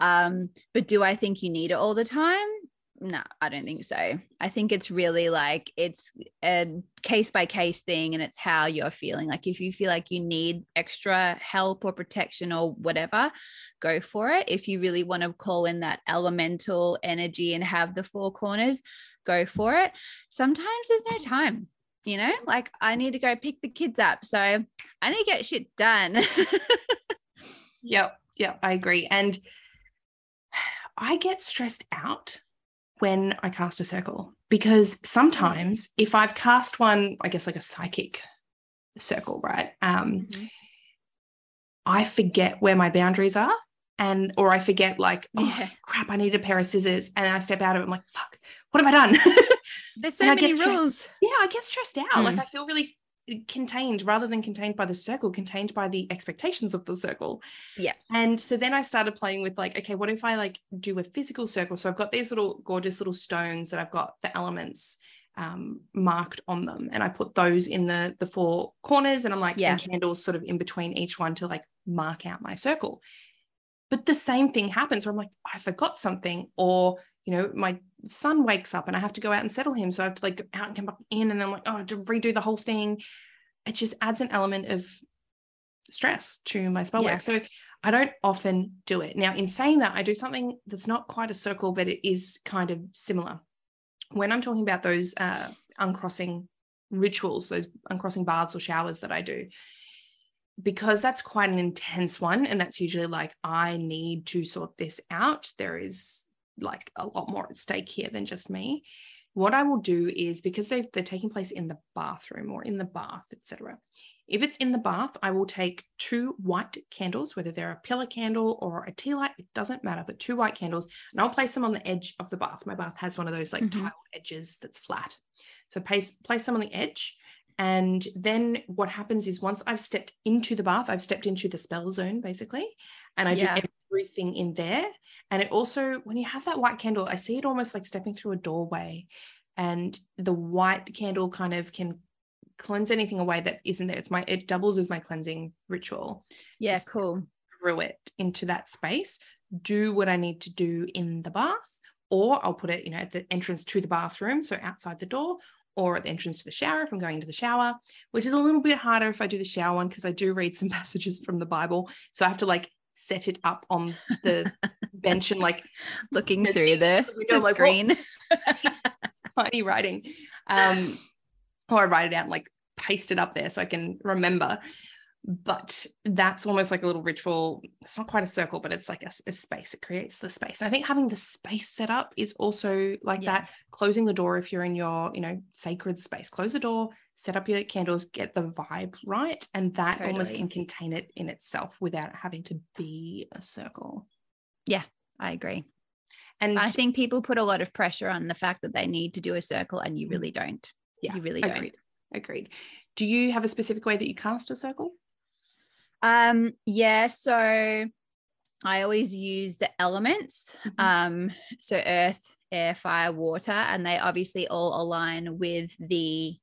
Um, but do I think you need it all the time? No, I don't think so. I think it's really like it's a case by case thing and it's how you're feeling. Like if you feel like you need extra help or protection or whatever, go for it. If you really want to call in that elemental energy and have the four corners, go for it. Sometimes there's no time you know like i need to go pick the kids up so i need to get shit done [laughs] yep yep i agree and [sighs] i get stressed out when i cast a circle because sometimes if i've cast one i guess like a psychic circle right um mm-hmm. i forget where my boundaries are and or i forget like oh yeah. crap i need a pair of scissors and i step out of it i'm like fuck what have I done? [laughs] There's so many rules. Yeah, I get stressed out. Mm. Like I feel really contained rather than contained by the circle, contained by the expectations of the circle. Yeah. And so then I started playing with like, okay, what if I like do a physical circle? So I've got these little gorgeous little stones that I've got the elements um, marked on them, and I put those in the the four corners, and I'm like, yeah, candles sort of in between each one to like mark out my circle. But the same thing happens where I'm like, I forgot something, or you know, my son wakes up and I have to go out and settle him. So I have to like go out and come back in and then I'm like, oh, to redo the whole thing. It just adds an element of stress to my spell yeah. work. So I don't often do it. Now, in saying that, I do something that's not quite a circle, but it is kind of similar. When I'm talking about those uh, uncrossing rituals, those uncrossing baths or showers that I do, because that's quite an intense one. And that's usually like, I need to sort this out. There is like a lot more at stake here than just me what i will do is because they, they're taking place in the bathroom or in the bath etc if it's in the bath i will take two white candles whether they're a pillar candle or a tea light it doesn't matter but two white candles and i'll place them on the edge of the bath my bath has one of those like mm-hmm. tile edges that's flat so place place them on the edge and then what happens is once I've stepped into the bath, I've stepped into the spell zone basically, and I yeah. do everything in there. And it also, when you have that white candle, I see it almost like stepping through a doorway. And the white candle kind of can cleanse anything away that isn't there. It's my, it doubles as my cleansing ritual. Yeah, cool. Through it into that space, do what I need to do in the bath, or I'll put it, you know, at the entrance to the bathroom, so outside the door, or at the entrance to the shower if I'm going into the shower, which is a little bit harder if I do the shower one because I do read some [laughs] passages from the Bible. So I have to like set it up on the [laughs] bench and like looking through the, the, the like, screen. [laughs] tiny writing. Um, or I write it out and like paste it up there so I can remember but that's almost like a little ritual. It's not quite a circle but it's like a, a, space. It creates the space. And i think having the space set up is also like yeah. that closing the door if you're in your you know sacred space. Close the door set up your candles get the vibe right and that totally. almost can contain it in itself without having to be a circle. Yeah i agree. And i think people put a lot of pressure on the fact that they need to do a circle and you mm. really don't. Yeah you really don't. agreed. Agreed. Do you have a specific way that you cast a circle um, yeah, so I always use the elements. Mm-hmm. Um, so earth, air, fire, water, and they obviously all align with the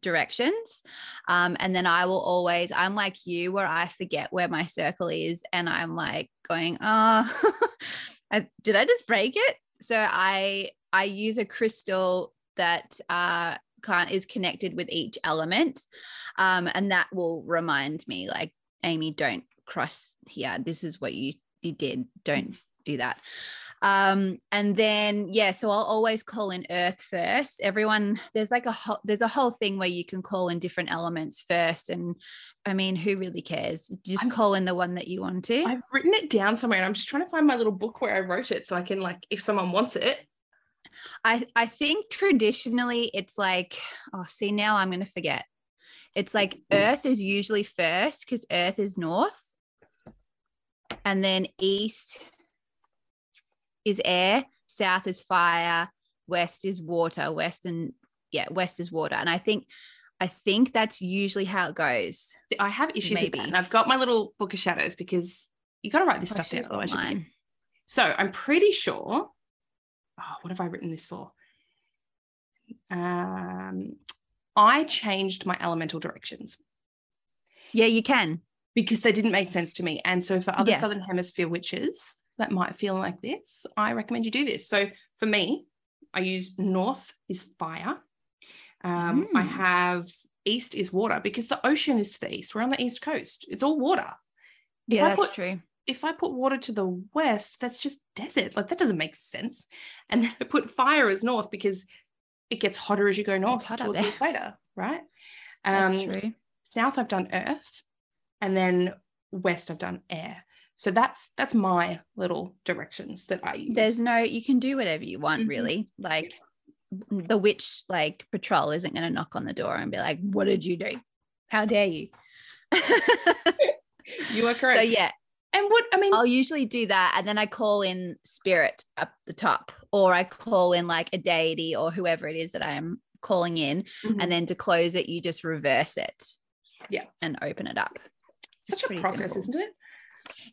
directions. Um, and then I will always, I'm like you, where I forget where my circle is, and I'm like going, oh, [laughs] did I just break it? So I I use a crystal that uh, is connected with each element, um, and that will remind me like Amy, don't cross here. This is what you, you did. Don't do that. Um, and then yeah, so I'll always call in earth first. Everyone, there's like a whole there's a whole thing where you can call in different elements first. And I mean, who really cares? Just I'm, call in the one that you want to. I've written it down somewhere and I'm just trying to find my little book where I wrote it so I can like if someone wants it. I I think traditionally it's like, oh see now I'm gonna forget. It's like Earth is usually first because Earth is north, and then east is air, south is fire, west is water, west and yeah, west is water. And I think I think that's usually how it goes. I have issues Maybe. with that. And I've got my little book of shadows because you got to write this stuff down. Otherwise you So I'm pretty sure. Oh, what have I written this for? Um, I changed my elemental directions. Yeah, you can. Because they didn't make sense to me. And so for other yeah. Southern Hemisphere witches that might feel like this, I recommend you do this. So for me, I use north is fire. Um, mm. I have east is water because the ocean is to the east. We're on the east coast. It's all water. If yeah, I that's put, true. If I put water to the west, that's just desert. Like that doesn't make sense. And then I put fire as north because it gets hotter as you go north towards the equator, right? Um, That's true. South, I've done earth, and then west, I've done air. So that's that's my little directions that I use. There's no, you can do whatever you want, mm-hmm. really. Like the witch, like patrol, isn't going to knock on the door and be like, "What did you do? How dare you?" [laughs] you are [laughs] correct. So yeah, and what I mean, I'll usually do that, and then I call in spirit up the top, or I call in like a deity or whoever it is that I am calling in, mm-hmm. and then to close it, you just reverse it, yeah, and open it up. Such it's a process, simple. isn't it?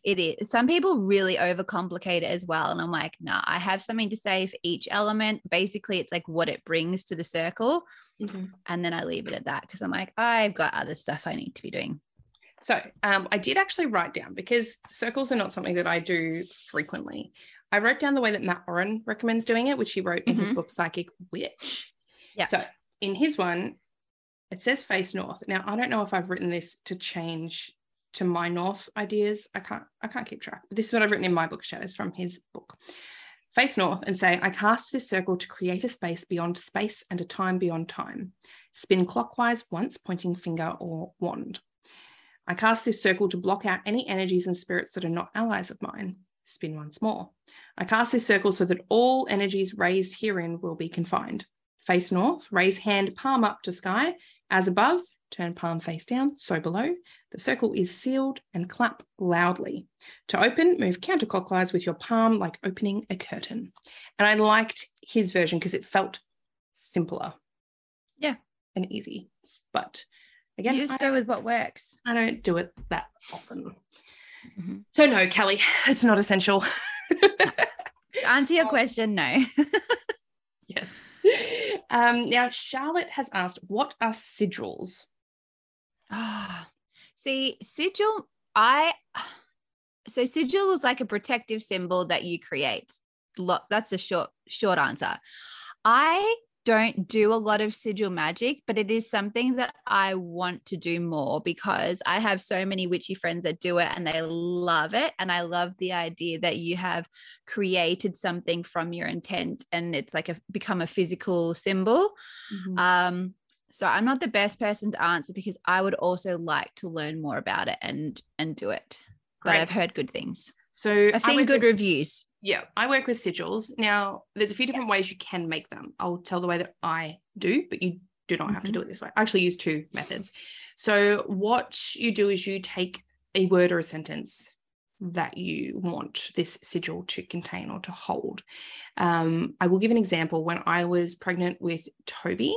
It is. Some people really overcomplicate it as well. And I'm like, nah, I have something to say for each element. Basically, it's like what it brings to the circle. Mm-hmm. And then I leave it at that because I'm like, I've got other stuff I need to be doing. So um, I did actually write down because circles are not something that I do frequently. I wrote down the way that Matt Auryn recommends doing it, which he wrote in mm-hmm. his book Psychic Witch. Yeah. So in his one, it says face north. Now I don't know if I've written this to change to my north ideas. I can't I can't keep track. But this is what I've written in my book shadows from his book. Face north and say, I cast this circle to create a space beyond space and a time beyond time. Spin clockwise once, pointing finger or wand. I cast this circle to block out any energies and spirits that are not allies of mine. Spin once more. I cast this circle so that all energies raised herein will be confined. Face north, raise hand palm up to sky. As above, turn palm face down, so below. The circle is sealed and clap loudly. To open, move counterclockwise with your palm like opening a curtain. And I liked his version because it felt simpler. Yeah. And easy. But Again, you just go with what works. I don't do it that often. Mm-hmm. So no, Kelly, it's not essential. answer your [laughs] question, no. yes. Um, now, Charlotte has asked, what are sigils? Oh, see, sigil, I so sigil is like a protective symbol that you create. lot. That's a short short answer. I don't do a lot of sigil magic, but it is something that I want to do more because I have so many witchy friends that do it and they love it. And I love the idea that you have created something from your intent and it's like a become a physical symbol. Mm-hmm. Um, so I'm not the best person to answer because I would also like to learn more about it and and do it. But I've heard good things. So I've seen good with, reviews. Yeah, I work with sigils. Now, there's a few different yeah. ways you can make them. I'll tell the way that I do, but you do not mm-hmm. have to mm-hmm. do it this way. I actually use two methods. So, what you do is you take a word or a sentence that you want this sigil to contain or to hold. Um, I will give an example. When I was pregnant with Toby,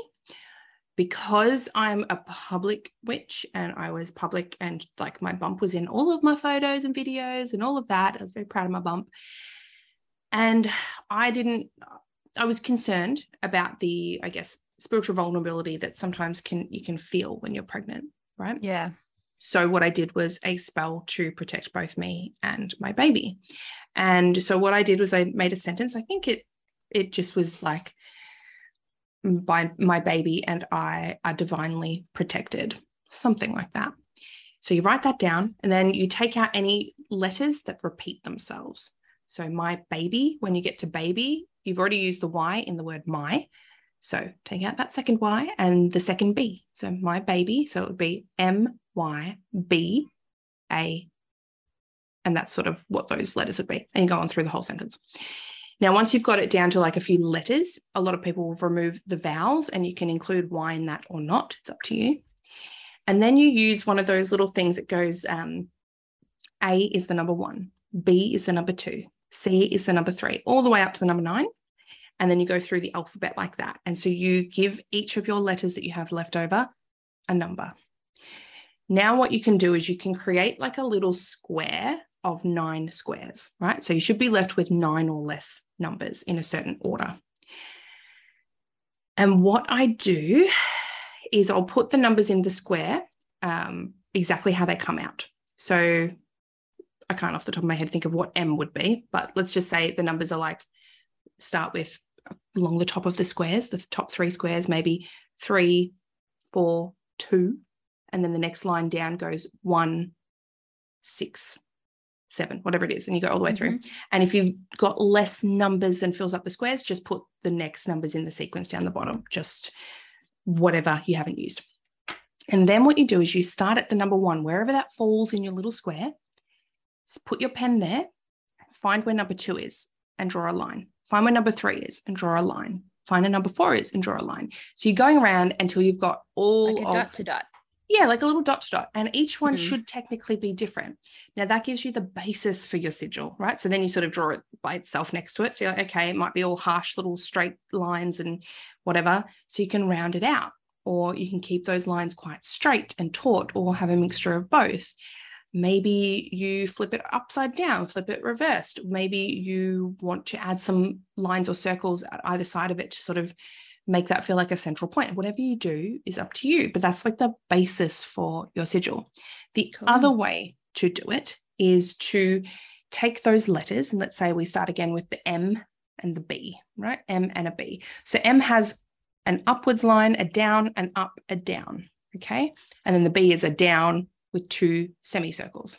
because I'm a public witch and I was public and like my bump was in all of my photos and videos and all of that. I was very proud of my bump. And I didn't, I was concerned about the, I guess, spiritual vulnerability that sometimes can you can feel when you're pregnant, right? Yeah. So what I did was a spell to protect both me and my baby. And so what I did was I made a sentence. I think it it just was like by my baby and I are divinely protected, something like that. So you write that down and then you take out any letters that repeat themselves. So my baby, when you get to baby, you've already used the Y in the word my. So take out that second Y and the second B. So my baby. So it would be M Y B A. And that's sort of what those letters would be. And you go on through the whole sentence. Now, once you've got it down to like a few letters, a lot of people will remove the vowels and you can include Y in that or not. It's up to you. And then you use one of those little things that goes um, A is the number one, B is the number two, C is the number three, all the way up to the number nine. And then you go through the alphabet like that. And so you give each of your letters that you have left over a number. Now, what you can do is you can create like a little square of nine squares, right? So you should be left with nine or less numbers in a certain order. And what I do is I'll put the numbers in the square um, exactly how they come out. So I can't off the top of my head think of what M would be, but let's just say the numbers are like start with along the top of the squares, the top three squares, maybe three, four, two. And then the next line down goes one, six, seven, whatever it is. And you go all the way mm-hmm. through. And if you've got less numbers than fills up the squares, just put the next numbers in the sequence down the bottom, just whatever you haven't used. And then what you do is you start at the number one, wherever that falls in your little square, put your pen there, find where number two is and draw a line. Find where number three is and draw a line. Find where number four is and draw a line. So you're going around until you've got all like a of, dot to dot. Yeah, like a little dot to dot. And each one mm-hmm. should technically be different. Now that gives you the basis for your sigil, right? So then you sort of draw it by itself next to it. So you're like, okay, it might be all harsh little straight lines and whatever. So you can round it out. Or you can keep those lines quite straight and taut or have a mixture of both. Maybe you flip it upside down, flip it reversed. Maybe you want to add some lines or circles at either side of it to sort of make that feel like a central point. Whatever you do is up to you, but that's like the basis for your sigil. The cool. other way to do it is to take those letters, and let's say we start again with the M and the B, right? M and a B. So M has an upwards line, a down, an up, a down. Okay. And then the B is a down, with two semicircles.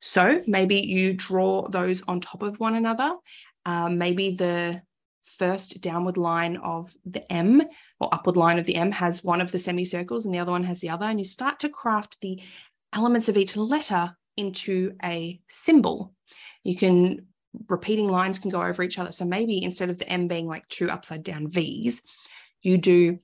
So maybe you draw those on top of one another. Um, maybe the first downward line of the M or upward line of the M has one of the semicircles and the other one has the other. And you start to craft the elements of each letter into a symbol. You can, repeating lines can go over each other. So maybe instead of the M being like two upside down V's, you do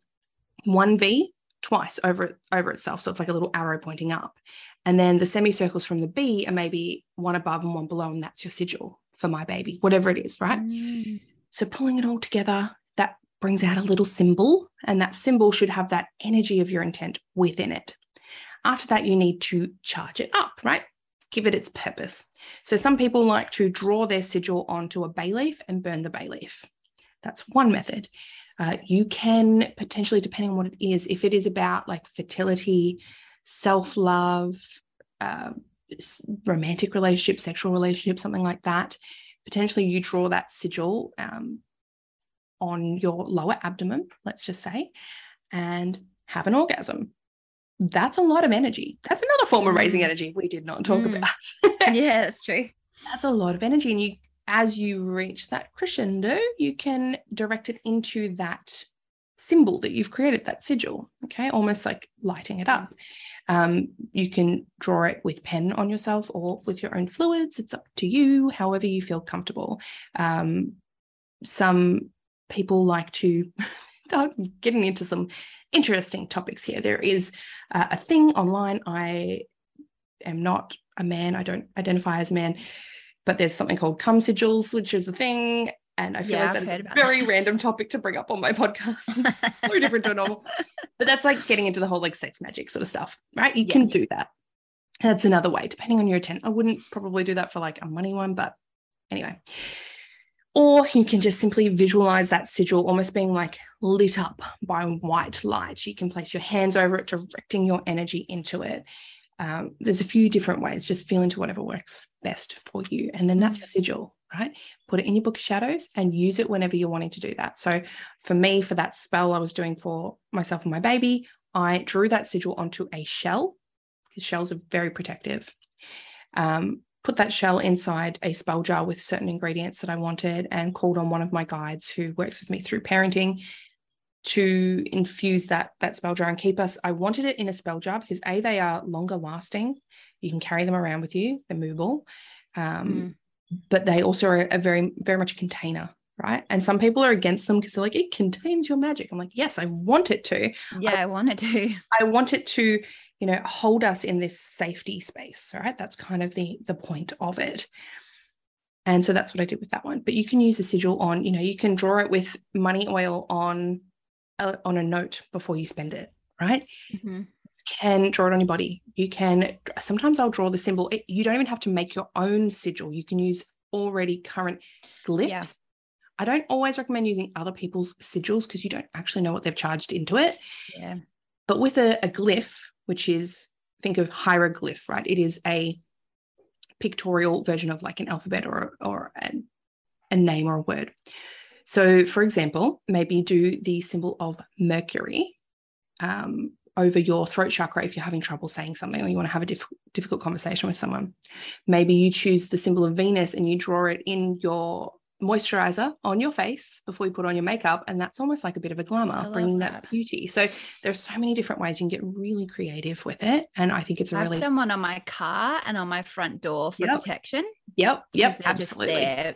one V twice over over itself. So it's like a little arrow pointing up. And then the semicircles from the b are maybe one above and one below and that's your sigil for my baby whatever it is right? Mm. so pulling it all together that brings out a little symbol and that symbol should have that energy of your intent within it. After that you need to charge it up right? Give it its purpose. So some people like to draw their sigil onto a bay leaf and burn the bay leaf. That's one method uh, you can potentially, depending on what it is, if it is about like fertility, self love, uh, romantic relationship, sexual relationship, something like that, potentially you draw that sigil um, on your lower abdomen, let's just say, and have an orgasm. That's a lot of energy. That's another form of raising mm. energy we did not talk mm. about. [laughs] yeah, that's true. That's a lot of energy. And you, as you reach that crescendo, you can direct it into that symbol that you've created, that sigil, okay, almost like lighting it up. Um, you can draw it with pen on yourself or with your own fluids. It's up to you, however you feel comfortable. Um, some people like to [laughs] getting into some interesting topics here. There is uh, a thing online. I am not a man. I don't identify as a man, but there's something called cum sigils, which is a thing. And I feel yeah, like that's a very that. random topic to bring up on my podcast. [laughs] It's so different to normal. But that's like getting into the whole like sex magic sort of stuff, right? You yeah. can do that. That's another way, depending on your intent. I wouldn't probably do that for like a money one, but anyway. Or you can just simply visualize that sigil almost being like lit up by white light. You can place your hands over it, directing your energy into it. Um, there's a few different ways, just feel into whatever works best for you. And then that's your sigil, right? Put it in your book of shadows and use it whenever you're wanting to do that. So for me, for that spell I was doing for myself and my baby, I drew that sigil onto a shell because shells are very protective. Um, put that shell inside a spell jar with certain ingredients that I wanted and called on one of my guides who works with me through parenting to infuse that that spell jar and keep us I wanted it in a spell jar because a they are longer lasting you can carry them around with you they're movable um, mm. but they also are a very very much a container right? And some people are against them because they're like it contains your magic. I'm like yes I want it to. Yeah I, I want it to. [laughs] I want it to you know hold us in this safety space right? That's kind of the the point of it. And so that's what i did with that one. But you can use a sigil on you know you can draw it with money oil on a, on a note before you spend it right? Mm-hmm. Can draw it on your body you can sometimes i'll draw the symbol it, you don't even have to make your own sigil you can use already current glyphs yeah. I don't always recommend using other people's sigils because you don't actually know what they've charged into it. Yeah. But with a, a glyph, which is think of hieroglyph, right? It is a pictorial version of like an alphabet or or an, a name or a word. So, for example, maybe do the symbol of Mercury um, over your throat chakra if you're having trouble saying something or you want to have a diff- difficult conversation with someone. Maybe you choose the symbol of Venus and you draw it in your moisturizer on your face before you put on your makeup and that's almost like a bit of a glamour bringing that. that. beauty so there's so many different ways you can get really creative with it and i think it's a I really have someone on my car and on my front door for yep. protection yep yep absolutely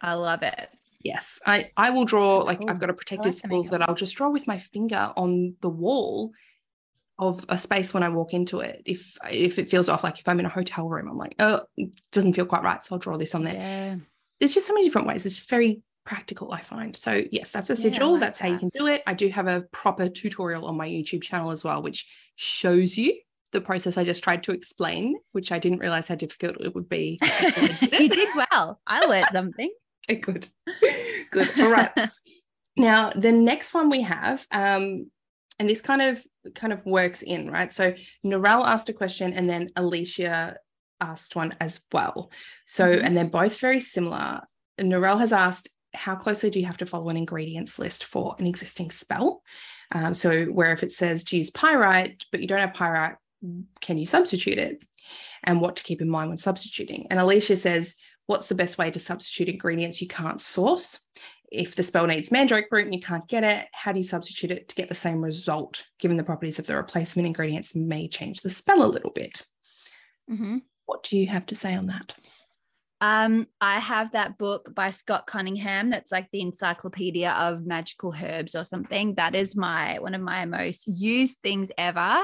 i love it yes i i will draw that's like cool. i've got a protective symbol that i'll just draw with my finger on the wall of a space when I walk into it. If if it feels off, like if I'm in a hotel room, I'm like, oh, it doesn't feel quite right. So I'll draw this on there. Yeah there's just so many different ways. It's just very practical, I find. So, yes, that's a sigil. Yeah, like that's that. how you can do it. I do have a proper tutorial on my YouTube channel as well, which shows you the process I just tried to explain, which I didn't realize how difficult it would be. [laughs] you did well. I learned something. [laughs] okay, good. Good. All right. [laughs] now, the next one we have, um, and this kind of kind of works in, right? So Narelle asked a question and then Alicia asked one as well. So, mm-hmm. and they're both very similar. Narelle has asked, how closely do you have to follow an ingredients list for an existing spell? Um, so, where if it says to use pyrite, but you don't have pyrite, can you substitute it? And what to keep in mind when substituting. And Alicia says, what's the best way to substitute ingredients you can't source? If the spell needs mandrake root and you can't get it, how do you substitute it to get the same result, given the properties of the replacement ingredients may change the spell a little bit? Mm-hmm. What do you have to say on that? Um, I have that book by Scott Cunningham that's like the encyclopedia of magical herbs or something. That is my one of my most used things ever.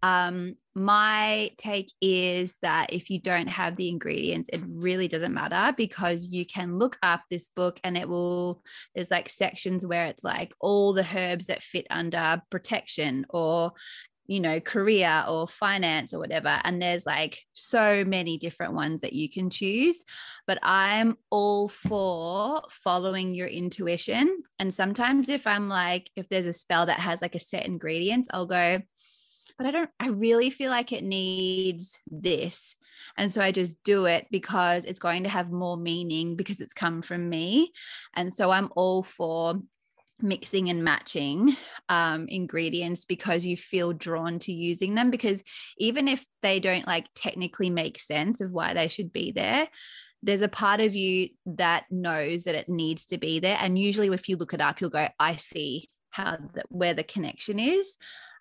Um, my take is that if you don't have the ingredients, it really doesn't matter because you can look up this book and it will, there's like sections where it's like all the herbs that fit under protection or you know, career or finance or whatever. And there's like so many different ones that you can choose. But I'm all for following your intuition. And sometimes if I'm like, if there's a spell that has like a set ingredients, I'll go, but I don't, I really feel like it needs this. And so I just do it because it's going to have more meaning because it's come from me. And so I'm all for mixing and matching um, ingredients because you feel drawn to using them. Because even if they don't like technically make sense of why they should be there, there's a part of you that knows that it needs to be there. And usually, if you look it up, you'll go, I see how the, where the connection is.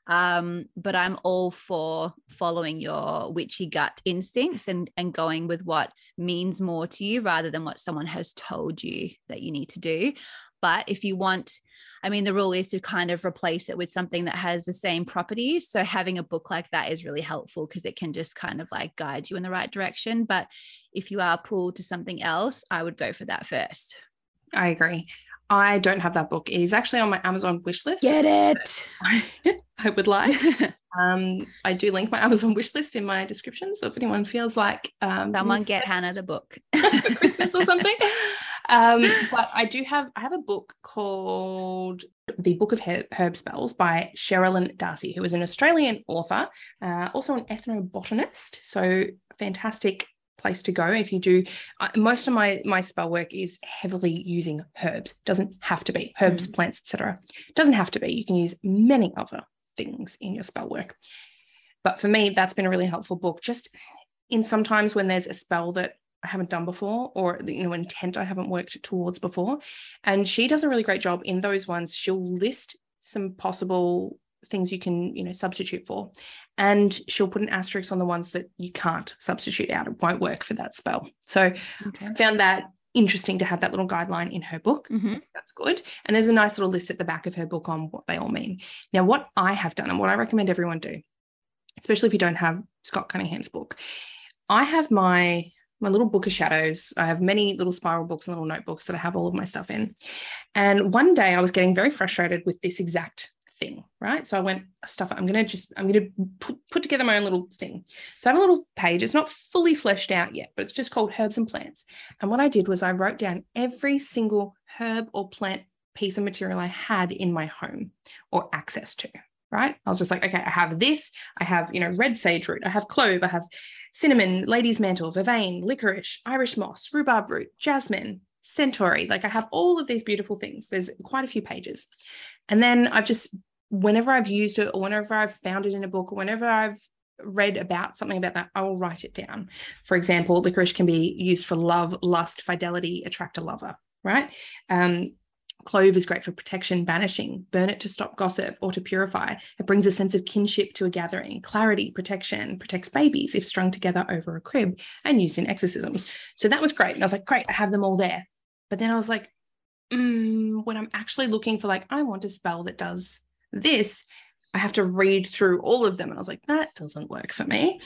Um, but I'm all for following your witchy gut instincts and, and going with what means more to you rather than what someone has told you that you need to do. But if you want, I mean, the rule is to kind of replace it with something that has the same properties. So having a book like that is really helpful because it can just kind of like guide you in the right direction. But if you are pulled to something else, I would go for that first. I agree. I don't have that book. It is actually on my Amazon wish list. Get it. [laughs] I would like. [laughs] um, I do link my Amazon wish list in my description. So if anyone feels like um, someone get Hana the book [laughs] for Christmas or something. Um, but I do have I have a book called The Book of Herb, Herb Spells by Cheralyn Darcey, who is an Australian author, uh, also an ethnobotanist. So fantastic place to go if you do uh, most of my my spell work is heavily using herbs. Doesn't have to be herbs mm. plants etc doesn't have to be. You can use many other things in your spell work. But for me that's been a really helpful book. Just in sometimes when there's a spell that I haven't done before or you know intent I haven't worked towards before and she does a really great job in those ones she'll list some possible things you can you know substitute for and she'll put an asterisk on the ones that you can't substitute out it won't work for that spell so okay. i found that interesting to have that little guideline in her book mm-hmm. that's good and there's a nice little list at the back of her book on what they all mean now what i have done and what i recommend everyone do especially if you don't have scott cunningham's book i have my my little book of shadows. I have many little spiral books and little notebooks that I have all of my stuff in. And one day I was getting very frustrated with this exact thing, right? So I went, stuff, I'm to just, I'm to put, put together my own little thing. So I have a little page. It's not fully fleshed out yet, but it's just called Herbs and Plants. And what I did was I wrote down every single herb or plant piece of material I had in my home or access to, right? I was just like, okay, I have this. I have, you know, red sage root. I have clove. I have cinnamon, lady's mantle, vervain, licorice, Irish moss, rhubarb root, jasmine, centaury. Like I have all of these beautiful things. There's quite a few pages. And then I've just whenever I've used it or whenever I've found it in a book or whenever I've read about something about that, I will write it down. For example, licorice can be used for love, lust, fidelity, attract a lover, right? Um, clove is great for protection, banishing, burn it to stop gossip or to purify. It brings a sense of kinship to a gathering, clarity, protection, protects babies if strung together over a crib and used in exorcisms. So that was great. And I was like, great, I have them all there. But then I was like, mm, when I'm actually looking for, like, I want a spell that does this, I have to read through all of them. And I was like, that doesn't work for me.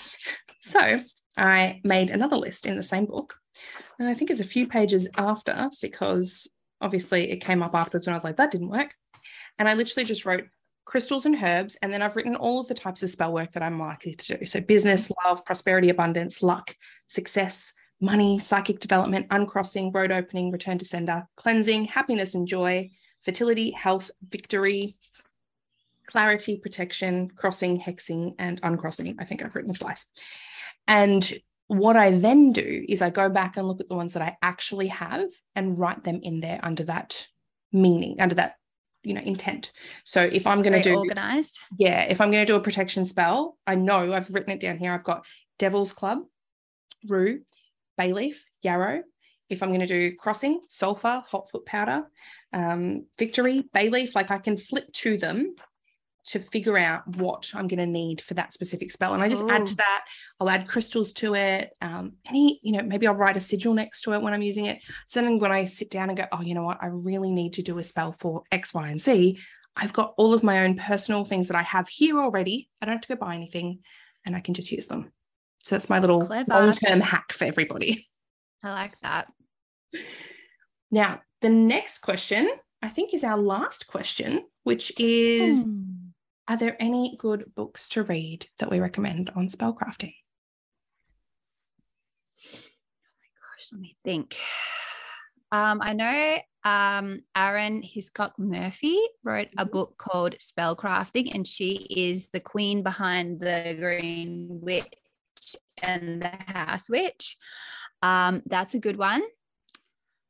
So I made another list in the same book. And I think it's a few pages after because obviously it came up afterwards when I was like, that didn't work. And I literally just wrote crystals and herbs. And then I've written all of the types of spell work that I'm likely to do. So business, love, prosperity, abundance, luck, success, money, psychic development, uncrossing, road opening, return to sender, cleansing, happiness and joy, fertility, health, victory, clarity, protection, crossing, hexing, and uncrossing. I think I've written twice. And what I then do is I go back and look at the ones that I actually have and write them in there under that meaning, under that you know intent. So if I'm going to do organized, yeah, if I'm going to do a protection spell, I know I've written it down here. I've got Devil's Club, Rue, Bay Leaf, Yarrow. If I'm going to do crossing, sulfur, hot foot powder, um, victory, bay leaf, like I can flip to them to figure out what I'm going to need for that specific spell. And I just Ooh. add to that. I'll add crystals to it. Um, any, you know, maybe I'll write a sigil next to it when I'm using it. So then when I sit down and go, oh, you know what, I really need to do a spell for X, Y, and Z, I've got all of my own personal things that I have here already. I don't have to go buy anything and I can just use them. So that's my little long term hack for everybody. I like that. Now, the next question, I think, is our last question, which is hmm. Are there any good books to read that we recommend on spellcrafting? Oh my gosh, let me think. Um, I know um, Arin Hiscock Murphy wrote a mm-hmm. book called Spellcrafting, and she is the queen behind the Green Witch and the House Witch. Um, that's a good one.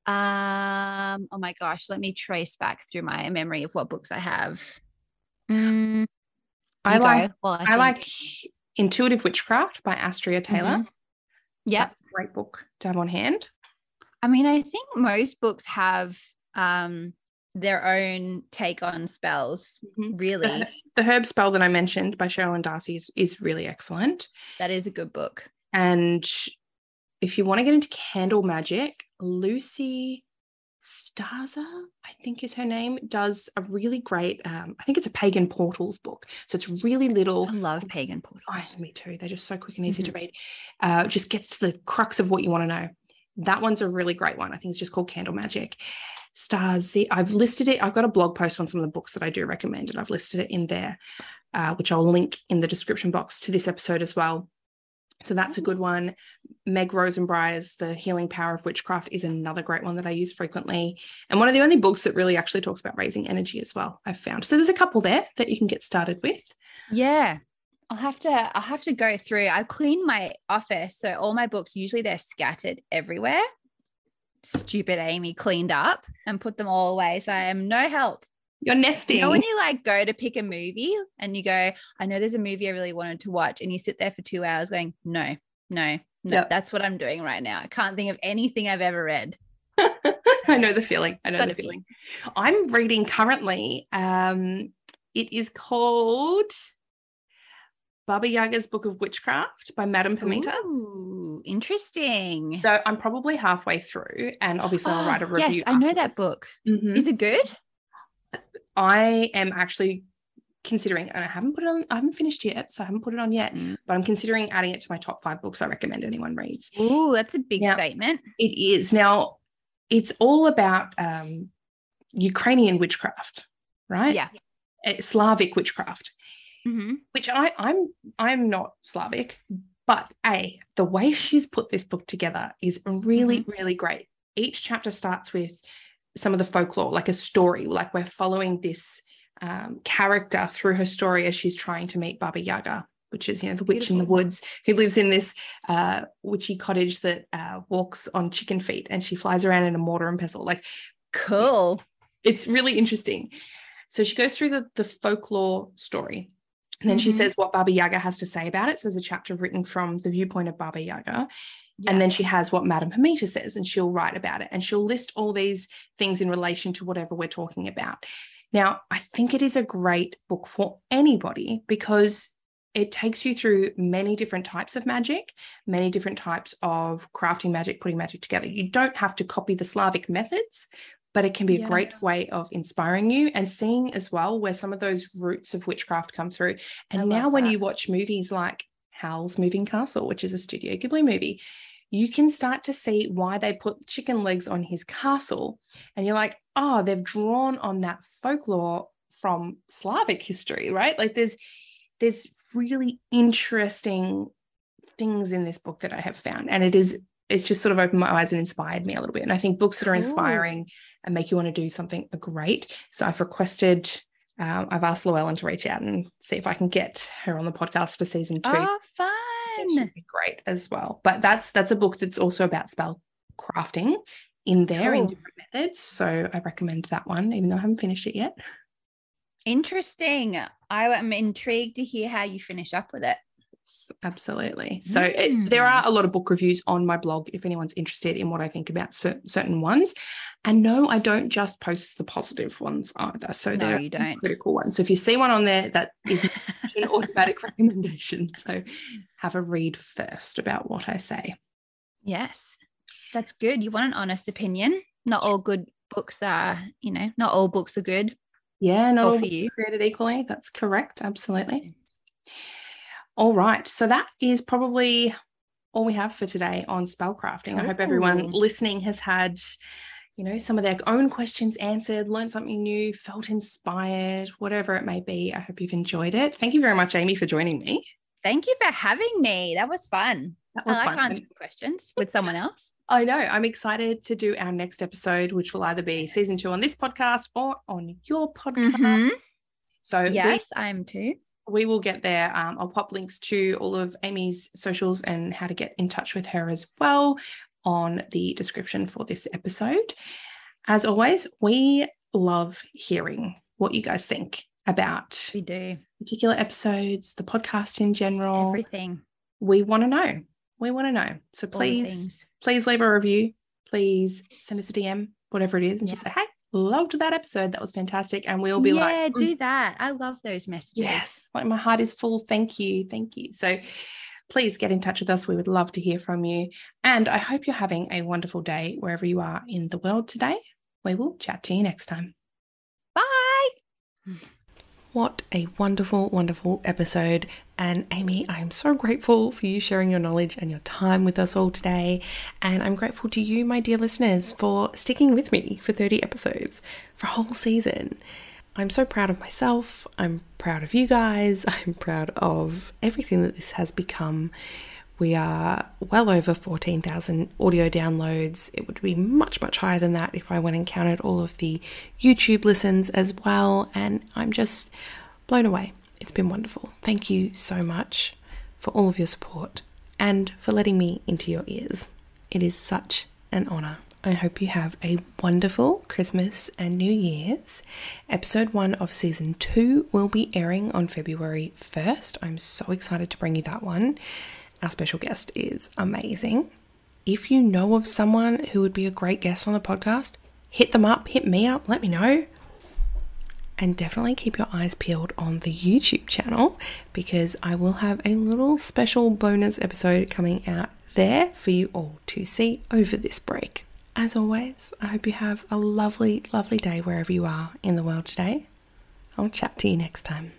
Um, oh my gosh, let me trace back through my memory of what books I have. Mm, I like go. Well, I, think- like Intuitive Witchcraft by Astrea Taylor. Mhm. Yep. That's a great book to have on hand. I mean, I think most books have um their own take on spells, Mhm. really. The, the Herb Spell that I mentioned by Cheralyn Darcey is, is really excellent. that is a good book. And if you want to get into candle magic, Lucy Starza, I think is her name, does a really great, um, I think it's a pagan portals book. So it's really little. I love pagan portals. Oh, me too. They're just so quick and easy to read. Uh, just gets to the crux of what you want to know. That one's a really great one. I think it's just called Candle Magic. Stars. I've listed it. I've got a blog post on some of the books that I do recommend, and I've listed it in there, uh, which I'll link in the description box to this episode as well. So that's a good one. Meg Rosenbriar's The Healing Power of Witchcraft is another great one that I use frequently. And one of the only books that really actually talks about raising energy as well, I've found. So there's a couple there that you can get started with. Yeah. I'll have to I'll have to go through. I clean my office. So all my books usually they're scattered everywhere. Stupid Amy cleaned up and put them all away. So I am no help. You're nesting. You know when you like go to pick a movie and you go, I know there's a movie I really wanted to watch, and you sit there for two hours going, No, no, no. Yep. That's what I'm doing right now. I can't think of anything I've ever read. [laughs] I know the feeling. I know Got the feeling. I'm reading currently. Um, it is called Baba Yaga's Book of Witchcraft by Madame Pamita. Ooh, interesting. So I'm probably halfway through, and obviously I'll [gasps] write a Oh, review. Yes, I know that afterwards. book. Mhm. Is it good? I am actually considering, and I haven't put it on. I haven't finished yet, so I haven't put it on yet. Mm. But I'm considering adding it to my top five books I recommend anyone reads. Ooh, that's a big Yeah. statement. It is now. It's all about um, Ukrainian witchcraft, right? Yeah. Uh, Slavic witchcraft. Mhm. which I, I'm I'm not Slavic, but a the way she's put this book together is really really great. Each chapter starts with some of the folklore, like a story, like we're following this um, character through her story as she's trying to meet Baba Yaga, which is you know the witch in the woods who lives in this uh, witchy cottage that uh, walks on chicken feet, and she flies around in a mortar and pestle. Like Cool. it's really interesting. So she goes through the, the folklore story. And then she Mhm. says what Baba Yaga has to say about it. So there's a chapter written from the viewpoint of Baba Yaga. Yeah. And then she has what Madame Pamita says, and she'll write about it. And she'll list all these things in relation to whatever we're talking about. Now, I think it is a great book for anybody because it takes you through many different types of magic, many different types of crafting magic, putting magic together. You don't have to copy the Slavic methods, but it can be Yeah. a great way of inspiring you and seeing as well where some of those roots of witchcraft come through. And now, love when you watch movies like Howl's Moving Castle, which is a Studio Ghibli movie, you can start to see why they put chicken legs on his castle. And you're like, oh, they've drawn on that folklore from Slavic history, right? Like there's there's really interesting things in this book that I have found. And it is it's just sort of opened my eyes and inspired me a little bit. And I think books that are Cool. inspiring and make you want to do something are great. So I've requested, um, I've asked Llewellyn to reach out and see if I can get her on the podcast for season two. Oh, fun. be great as well. But that's that's a book that's also about spell crafting in there in different methods. So I recommend that one, even though I haven't finished it yet. Interesting. I am intrigued to hear how you finish up with it. Yes, absolutely. So it, there Mm. are a lot of book reviews on my blog if anyone's interested in what I think about certain ones. And no, I don't just post the positive ones either. So No, there are you don't. critical ones. So if you see one on there, that is [laughs] an automatic recommendation. So have a read first about what I say. Yes. That's good. You want an honest opinion. Not all good books are, you know, not all books are good. Yeah, not Or all for you. created equally. That's correct. Absolutely. All right. So that is probably all we have for today on spellcrafting. I hope everyone listening has had, you know, some of their own questions answered, learned something new, felt inspired, whatever it may be. I hope you've enjoyed it. Thank you very much, Amy, for joining me. Thank you for having me. That was fun. That I was like fun. answering questions with someone else. [laughs] I know. I'm excited to do our next episode, which will either be season two on this podcast or on your podcast. Mhm. So we- Yes, I am too. We will get there. Um, I'll pop links to all of Amy's socials and how to get in touch with her as well on the description for this episode. As always, we love hearing what you guys think about We do particular episodes, the podcast in general. everything. We want to know. We want to know. So please, please leave a review. Please send us a DM, whatever it is, and just say, hey, loved that episode. That was fantastic. And we'll be yeah, like, "Mm, do that. I love those messages. Yes, like my heart is full. Thank you. Thank you. So please get in touch with us. We would love to hear from you. And I hope you're having a wonderful day wherever you are in the world today. We will chat to you next time. Bye. [laughs] What a wonderful, wonderful episode. And Amy, I am so grateful for you sharing your knowledge and your time with us all today. And I'm grateful to you, my dear listeners, for sticking with me for 30 episodes, for a whole season. I'm so proud of myself. I'm proud of you guys. [laughs] I'm proud of everything that this has become. We are well over 14,000 audio downloads. It would be much, much higher than that if I went and counted all of the YouTube listens as well. And I'm just blown away. It's been wonderful. Thank you so much for all of your support and for letting me into your ears. It is such an honor. I hope you have a wonderful Christmas and New Year's. Episode one of season two will be airing on February 1st. I'm so excited to bring you that one. Our special guest is amazing. If you know of someone who would be a great guest on the podcast, hit them up, hit me up, let me know. And definitely keep your eyes peeled on the YouTube channel because I will have a little special bonus episode coming out there for you all to see over this break. As always, I hope you have a lovely, lovely day wherever you are in the world today. I'll chat to you next time.